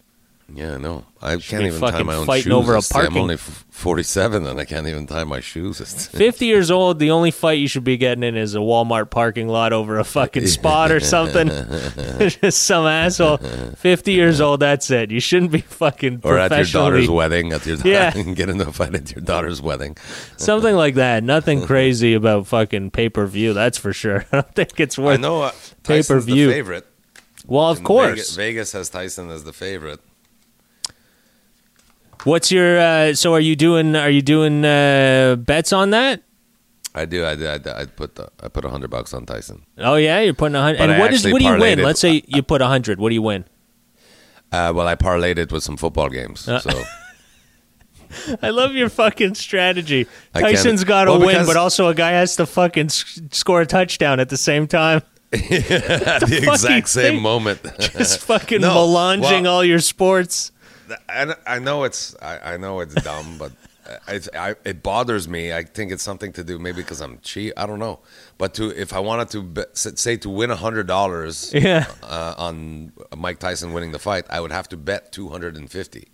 Yeah, no. I can't even tie my own fighting shoes. over a It's- I'm only f- 47 and I can't even tie my shoes. 50 years old, the only fight you should be getting in is a Walmart parking lot over a fucking spot or something. Just some asshole. 50 years old, that's it. You shouldn't be fucking or at your daughter's wedding. At your Yeah. get into a fight at your daughter's wedding. something like that. Nothing crazy about fucking pay per view, that's for sure. I don't think it's worth. I know uh, Tyson's Pay-per-view. the favorite. Well, of And course. Vegas, Vegas has Tyson as the favorite. What's your uh, so are you doing are you doing uh, bets on that? I do. I do. I, do, I put the, I put a hundred bucks on Tyson. Oh yeah, you're putting a hundred. And I what is what do you win? it. Let's say you put a hundred. What do you win? Uh, well, I parlayed it with some football games. Uh, so I love your fucking strategy. Tyson's got to well, win, but also a guy has to fucking score a touchdown at the same time. at the fucking exact same thing. moment. Just fucking No, melanging well- all your sports. I, I know it's I, I know it's dumb, but it's, I, it bothers me. I think it's something to do maybe because I'm cheap. I don't know, but to if I wanted to bet, say to win hundred dollars Yeah. uh, on Mike Tyson winning the fight, I would have to bet two hundred and fifty.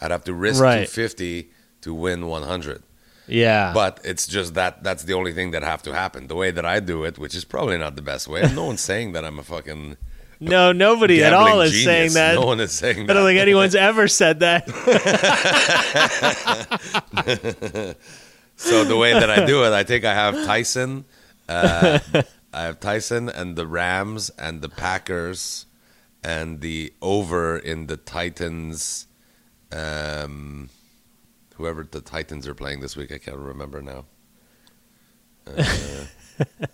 I'd have to risk Right. two fifty to win one hundred. Yeah. But it's just that that's the only thing that have to happen. The way that I do it, which is probably not the best way. No one's saying that I'm a fucking no, nobody at all is genius. saying that. No one is saying that. I don't think anyone's ever said that. So the way that I do it, I think I have Tyson, uh, I have Tyson and the Rams and the Packers, and the over in the Titans. Um, whoever the Titans are playing this week, I can't remember now. Uh,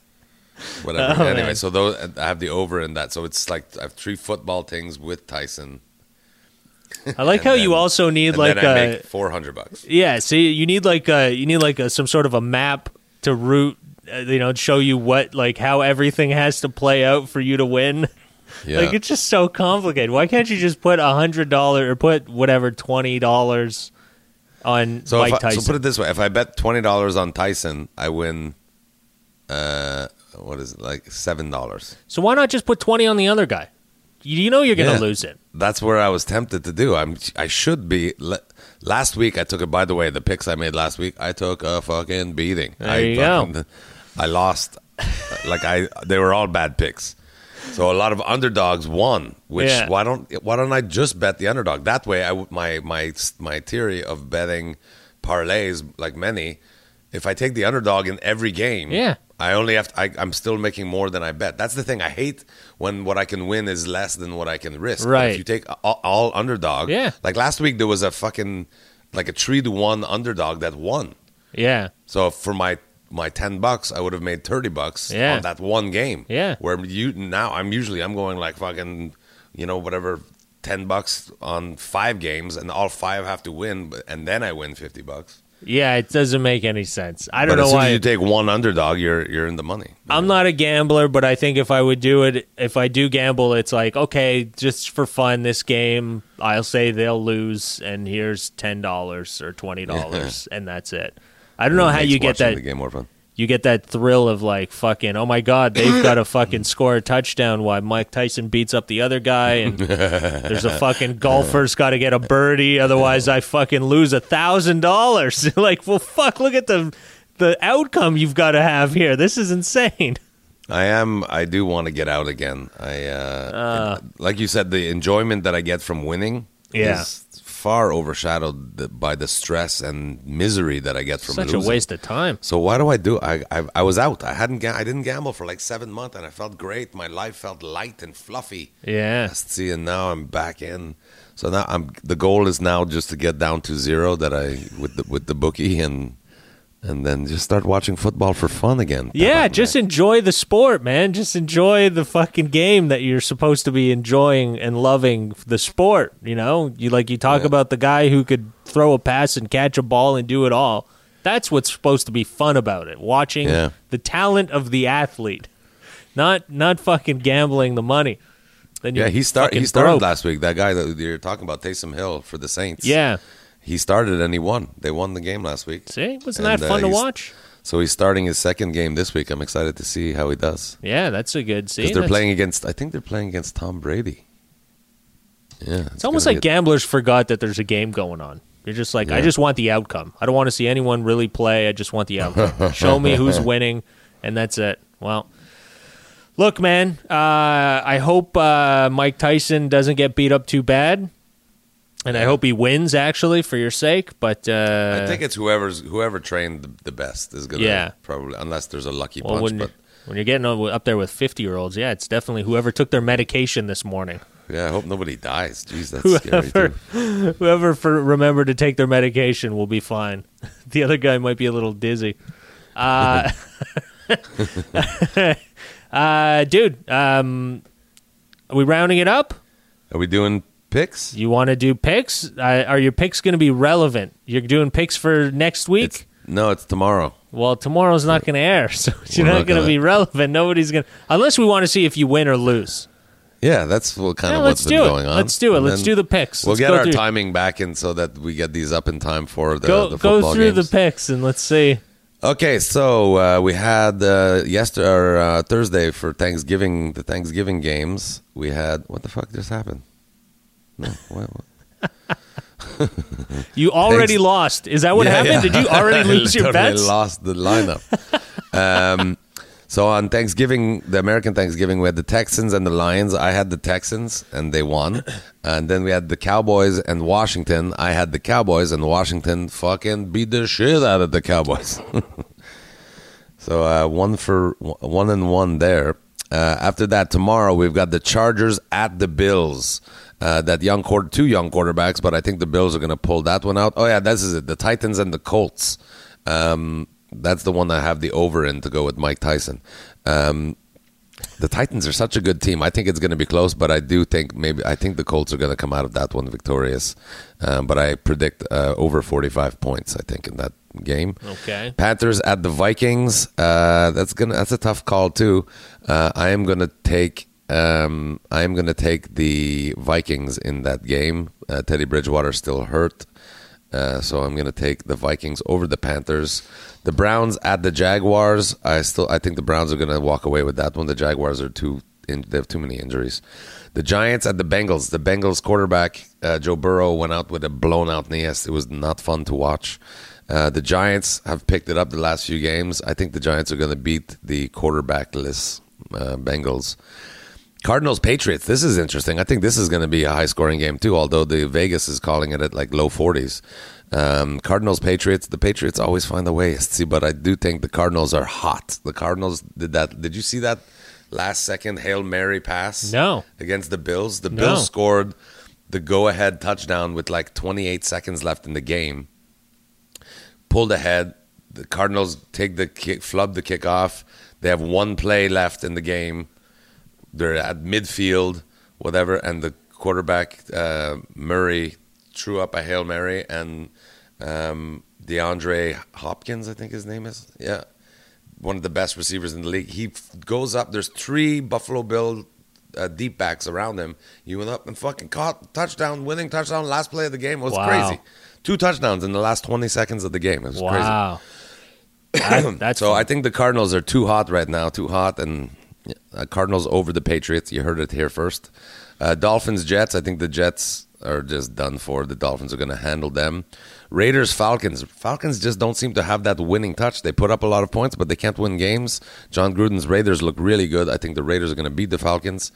whatever. Oh, anyway, man. so those I have the over in that. So it's like I have three football things with Tyson. I like how you also need like then a make four hundred bucks. yeah. See, you need like a you need like a some sort of a map to route. Uh, you know, show you what like how everything has to play out for you to win. Yeah. Like it's just so complicated. Why can't you just put a hundred dollar or put whatever twenty dollars on So, Mike if I, Tyson? so put it this way: if I bet twenty dollars on Tyson, I win. Uh, what is it like seven dollars? So why not just put twenty on the other guy? You, know you're going to Yeah. lose it. That's where I was tempted to do. I'm. I should be. Last week I took it. By the way, the picks I made last week, I took a fucking beating. There I you go. I lost. like I, they were all bad picks. So a lot of underdogs won. Which Yeah. why don't why don't I just bet the underdog? That way, I my my my theory of betting parlays like many. If I take the underdog in every game, Yeah. I only have to, I, I'm still making more than I bet. That's the thing. I hate when what I can win is less than what I can risk. But Right. if you take all, all underdog, Yeah. Like last week, there was a fucking like a three to one underdog that won. Yeah. So for my my ten bucks, I would have made thirty bucks Yeah. on that one game. Yeah. Where you now I'm usually I'm going like fucking you know whatever ten bucks on five games, and all five have to win, and then I win fifty bucks. Yeah, it doesn't make any sense. I don't But as know soon why. as you take one underdog, you're you're in the money. I'm not a gambler, but I think if I would do it, if I do gamble, it's like okay, just for fun, this game, I'll say they'll lose, and here's ten dollars or twenty dollars, and that's it. I don't know how you get that. the game more fun. You get that thrill of like fucking, oh my god, they've got to fucking score a touchdown while Mike Tyson beats up the other guy, and there's a fucking golfer's got to get a birdie, otherwise I fucking lose a thousand dollars. Like, well, fuck, look at the the outcome you've got to have here. This is insane. I am. I do want to get out again. I uh, like you said, the enjoyment that I get from winning Yeah. is far overshadowed by the stress and misery that I get from Such losing. a waste of time. So why do I do? I I, I was out. I hadn't. I didn't gamble for like seven months, and I felt great. My life felt light and fluffy. Yeah. See, and now I'm back in. So now I'm. The goal is now just to get down to zero. That I with the with the bookie and and then just start watching football for fun again. Yeah, just enjoy the sport, man. Just enjoy the fucking game that you're supposed to be enjoying and loving the sport. You know, you like you talk Yeah. about the guy who could throw a pass and catch a ball and do it all. That's what's supposed to be fun about it. Watching Yeah. the talent of the athlete, not not fucking gambling the money. Then Yeah, he started. He started broke. last week. That guy that you're talking about, Taysom Hill for the Saints. Yeah, he started and he won. They won the game last week. see, wasn't And, that uh, fun to watch? So he's starting his second game this week. I'm excited to see how he does Yeah, that's a good. See, because they're playing against. I think they're playing against Tom Brady. Yeah, It's almost like gamblers forgot that there's a game going on. You're just like, I just want the outcome. I don't want to see anyone really play. I just want the outcome. Show me who's winning, and that's it. Well, look, man. Uh, I hope uh, Mike Tyson doesn't get beat up too bad, and I hope he wins actually for your sake. But uh, I think it's whoever's whoever trained the, the best is gonna Yeah. probably unless there's a lucky well, punch. when, But when you're getting up there with 50 year olds, yeah, it's definitely whoever took their medication this morning. yeah, I hope nobody dies. Jeez, that's scary Whoever, too. whoever for, remembered to take their medication will be fine. The other guy might be a little dizzy. Uh, uh, dude, um, are we rounding it up? Are we doing picks? You want to do picks? Uh, are your picks going to be relevant? You're doing picks for next week? It's, no, it's tomorrow. well, tomorrow's not going to air, so you're We're not not going to be relevant. Nobody's going to, unless we want to see if you win or lose. Yeah, that's what kind Yeah, of what's been it. going on. Let's do it. And Let's do the picks. We'll Let's get our through- timing back in so that we get these up in time for the, Go, the go football through games. the picks and let's see. Okay, so uh, we had uh, yesterday or uh, Thursday for Thanksgiving, the Thanksgiving games. We had what the fuck just happened? No, what? You already Thanks. lost. Is that what Yeah, happened? yeah. Did you already lose your bets? lost the lineup. um, so on Thanksgiving, the American Thanksgiving, we had the Texans and the Lions. I had the Texans and they won. And then we had the Cowboys and Washington. I had the Cowboys and Washington fucking beat the shit out of the Cowboys. so uh, one for one and one there. Uh, after that, tomorrow we've got the Chargers at the Bills. Uh, that young quarter, two young quarterbacks, but I think the Bills are going to pull that one out. Oh yeah, this is it. The Titans and the Colts. Um, that's the one I have the over in to go with Mike Tyson. Um, the Titans are such a good team. I think it's going to be close, but I do think maybe I think the Colts are going to come out of that one victorious. Um, but I predict uh, over forty-five points. I think in that game. Okay. Panthers at the Vikings. Uh, that's gonna that's a tough call too. Uh, I am gonna take um, I am gonna take the Vikings in that game. Uh, Teddy Bridgewater still hurt, uh, so I'm gonna take the Vikings over the Panthers. The Browns at the Jaguars. I still I think the Browns are gonna walk away with that one. The Jaguars are too in, they have too many injuries. The Giants at the Bengals. The Bengals quarterback uh, Joe Burrow went out with a blown out knee. Yes, It was not fun to watch. Uh, the Giants have picked it up the last few games. I think the Giants are going to beat the quarterbackless uh, Bengals. Cardinals Patriots. This is interesting. I think this is going to be a high scoring game too. Although the Vegas is calling it at like low forties. Um, Cardinals Patriots. The Patriots always find a way. See, but I do think the Cardinals are hot. The Cardinals did that. Did you see that last second hail mary pass? No. Against the Bills. The No. Bills scored the go ahead touchdown with like 28 seconds left in the game. Pulled ahead. The Cardinals take the kick, flub the kickoff. They have one play left in the game. They're at midfield, whatever, and the quarterback uh, Murray threw up a hail mary, and um, DeAndre Hopkins, I think his name is, yeah, one of the best receivers in the league. He f- goes up. There's three Buffalo Bill uh, deep backs around him. He went up and fucking caught touchdown, winning touchdown, last play of the game. It was Wow. crazy. Two touchdowns in the last 20 seconds of the game. It was crazy. Wow. That- that's So I think the Cardinals are too hot right now, too hot, and uh, Cardinals over the Patriots. You heard it here first. Uh, Dolphins Jets. I think the Jets are just done for. The Dolphins are going to handle them. Raiders Falcons. Falcons just don't seem to have that winning touch. They put up a lot of points, but they can't win games. Jon Gruden's Raiders look really good. I think the Raiders are going to beat the Falcons.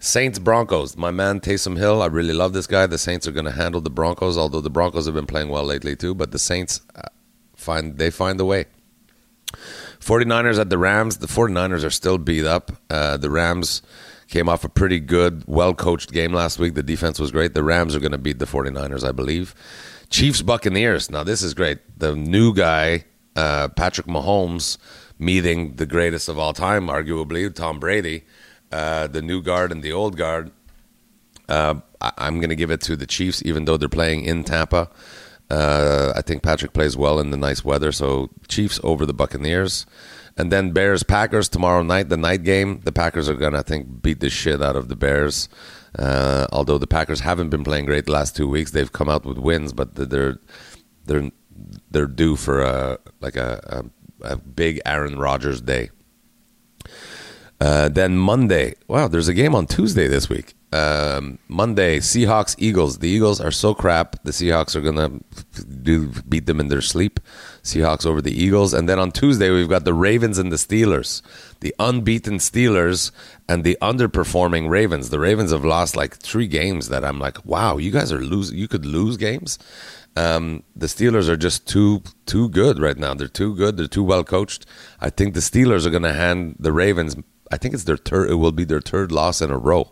Saints Broncos. My man Taysom Hill. I really love this guy. The Saints are going to handle the Broncos, although the Broncos have been playing well lately too. But the Saints uh, find they find a way. 49ers at the Rams. The 49ers are still beat up. Uh, the Rams came off a pretty good, well coached game last week. The defense was great. The Rams are going to beat the 49ers, I believe. Chiefs Buccaneers. Now, this is great. The new guy, uh, Patrick Mahomes, meeting the greatest of all time, arguably, Tom Brady, uh, the new guard and the old guard. Uh, I- I'm going to give it to the Chiefs, even though they're playing in Tampa. Uh, I think Patrick plays well in the nice weather, so Chiefs over the Buccaneers, and then Bears Packers tomorrow night, the night game. The Packers are gonna, I think, beat the shit out of the Bears. Uh, although the Packers haven't been playing great the last two weeks, they've come out with wins, but they're they're they're due for a like a a, a big Aaron Rodgers day. Uh, then Monday, wow, there's a game on Tuesday this week. Um, Monday, Seahawks, Eagles. The Eagles are so crap. The Seahawks are gonna do beat them in their sleep. Seahawks over the Eagles, and then on Tuesday we've got the Ravens and the Steelers. The unbeaten Steelers and the underperforming Ravens. The Ravens have lost like three games that I'm like, wow, you guys are lose. You could lose games. Um, the Steelers are just too too good right now. They're too good. They're too well coached. I think the Steelers are to hand the Ravens. I think it's their third. It will be their third loss in a row,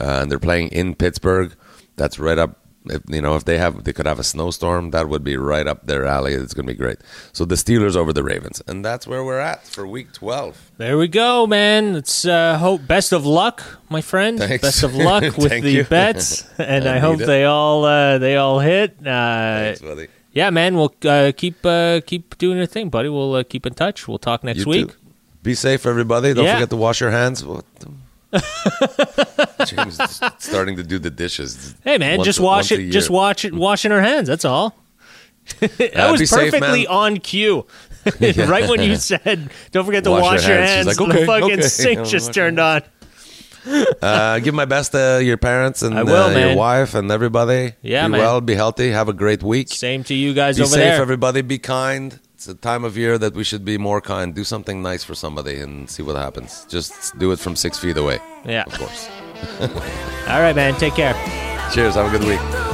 uh, and they're playing in Pittsburgh. That's right up. If, you know, if they have, they could have a snowstorm. That would be right up their alley. It's going to be great. So the Steelers over the Ravens, and that's where we're at for Week Twelve. There we go, man. It's uh, hope best of luck, my friend. Thanks. Best of luck with the you. bets, and I I, hope it. they all uh, they all hit. Uh, Thanks, buddy. yeah, man. We'll uh, keep uh, keep doing your thing, buddy. We'll uh, keep in touch. We'll talk next You week. too. Be safe, everybody. Don't Yeah. forget to wash your hands. James is starting to do the dishes. Hey, man, once just wash it. Just wash it. Washing our hands. That's all. that Uh, was be safe, perfectly on cue. right when you said, "Don't forget to Wash wash, your hands." hands," like, the fucking okay." sink just turned on. Uh, give my best to your parents and will, uh, your wife and everybody. Yeah, be man. well, be healthy, have a great week. Same to you guys Be over safe, there. everybody. Be kind. It's a time of year that we should be more kind. Do something nice for somebody and see what happens. Just do it from six feet away, yeah. of course. All right, man. Take care. Cheers. Have a good week.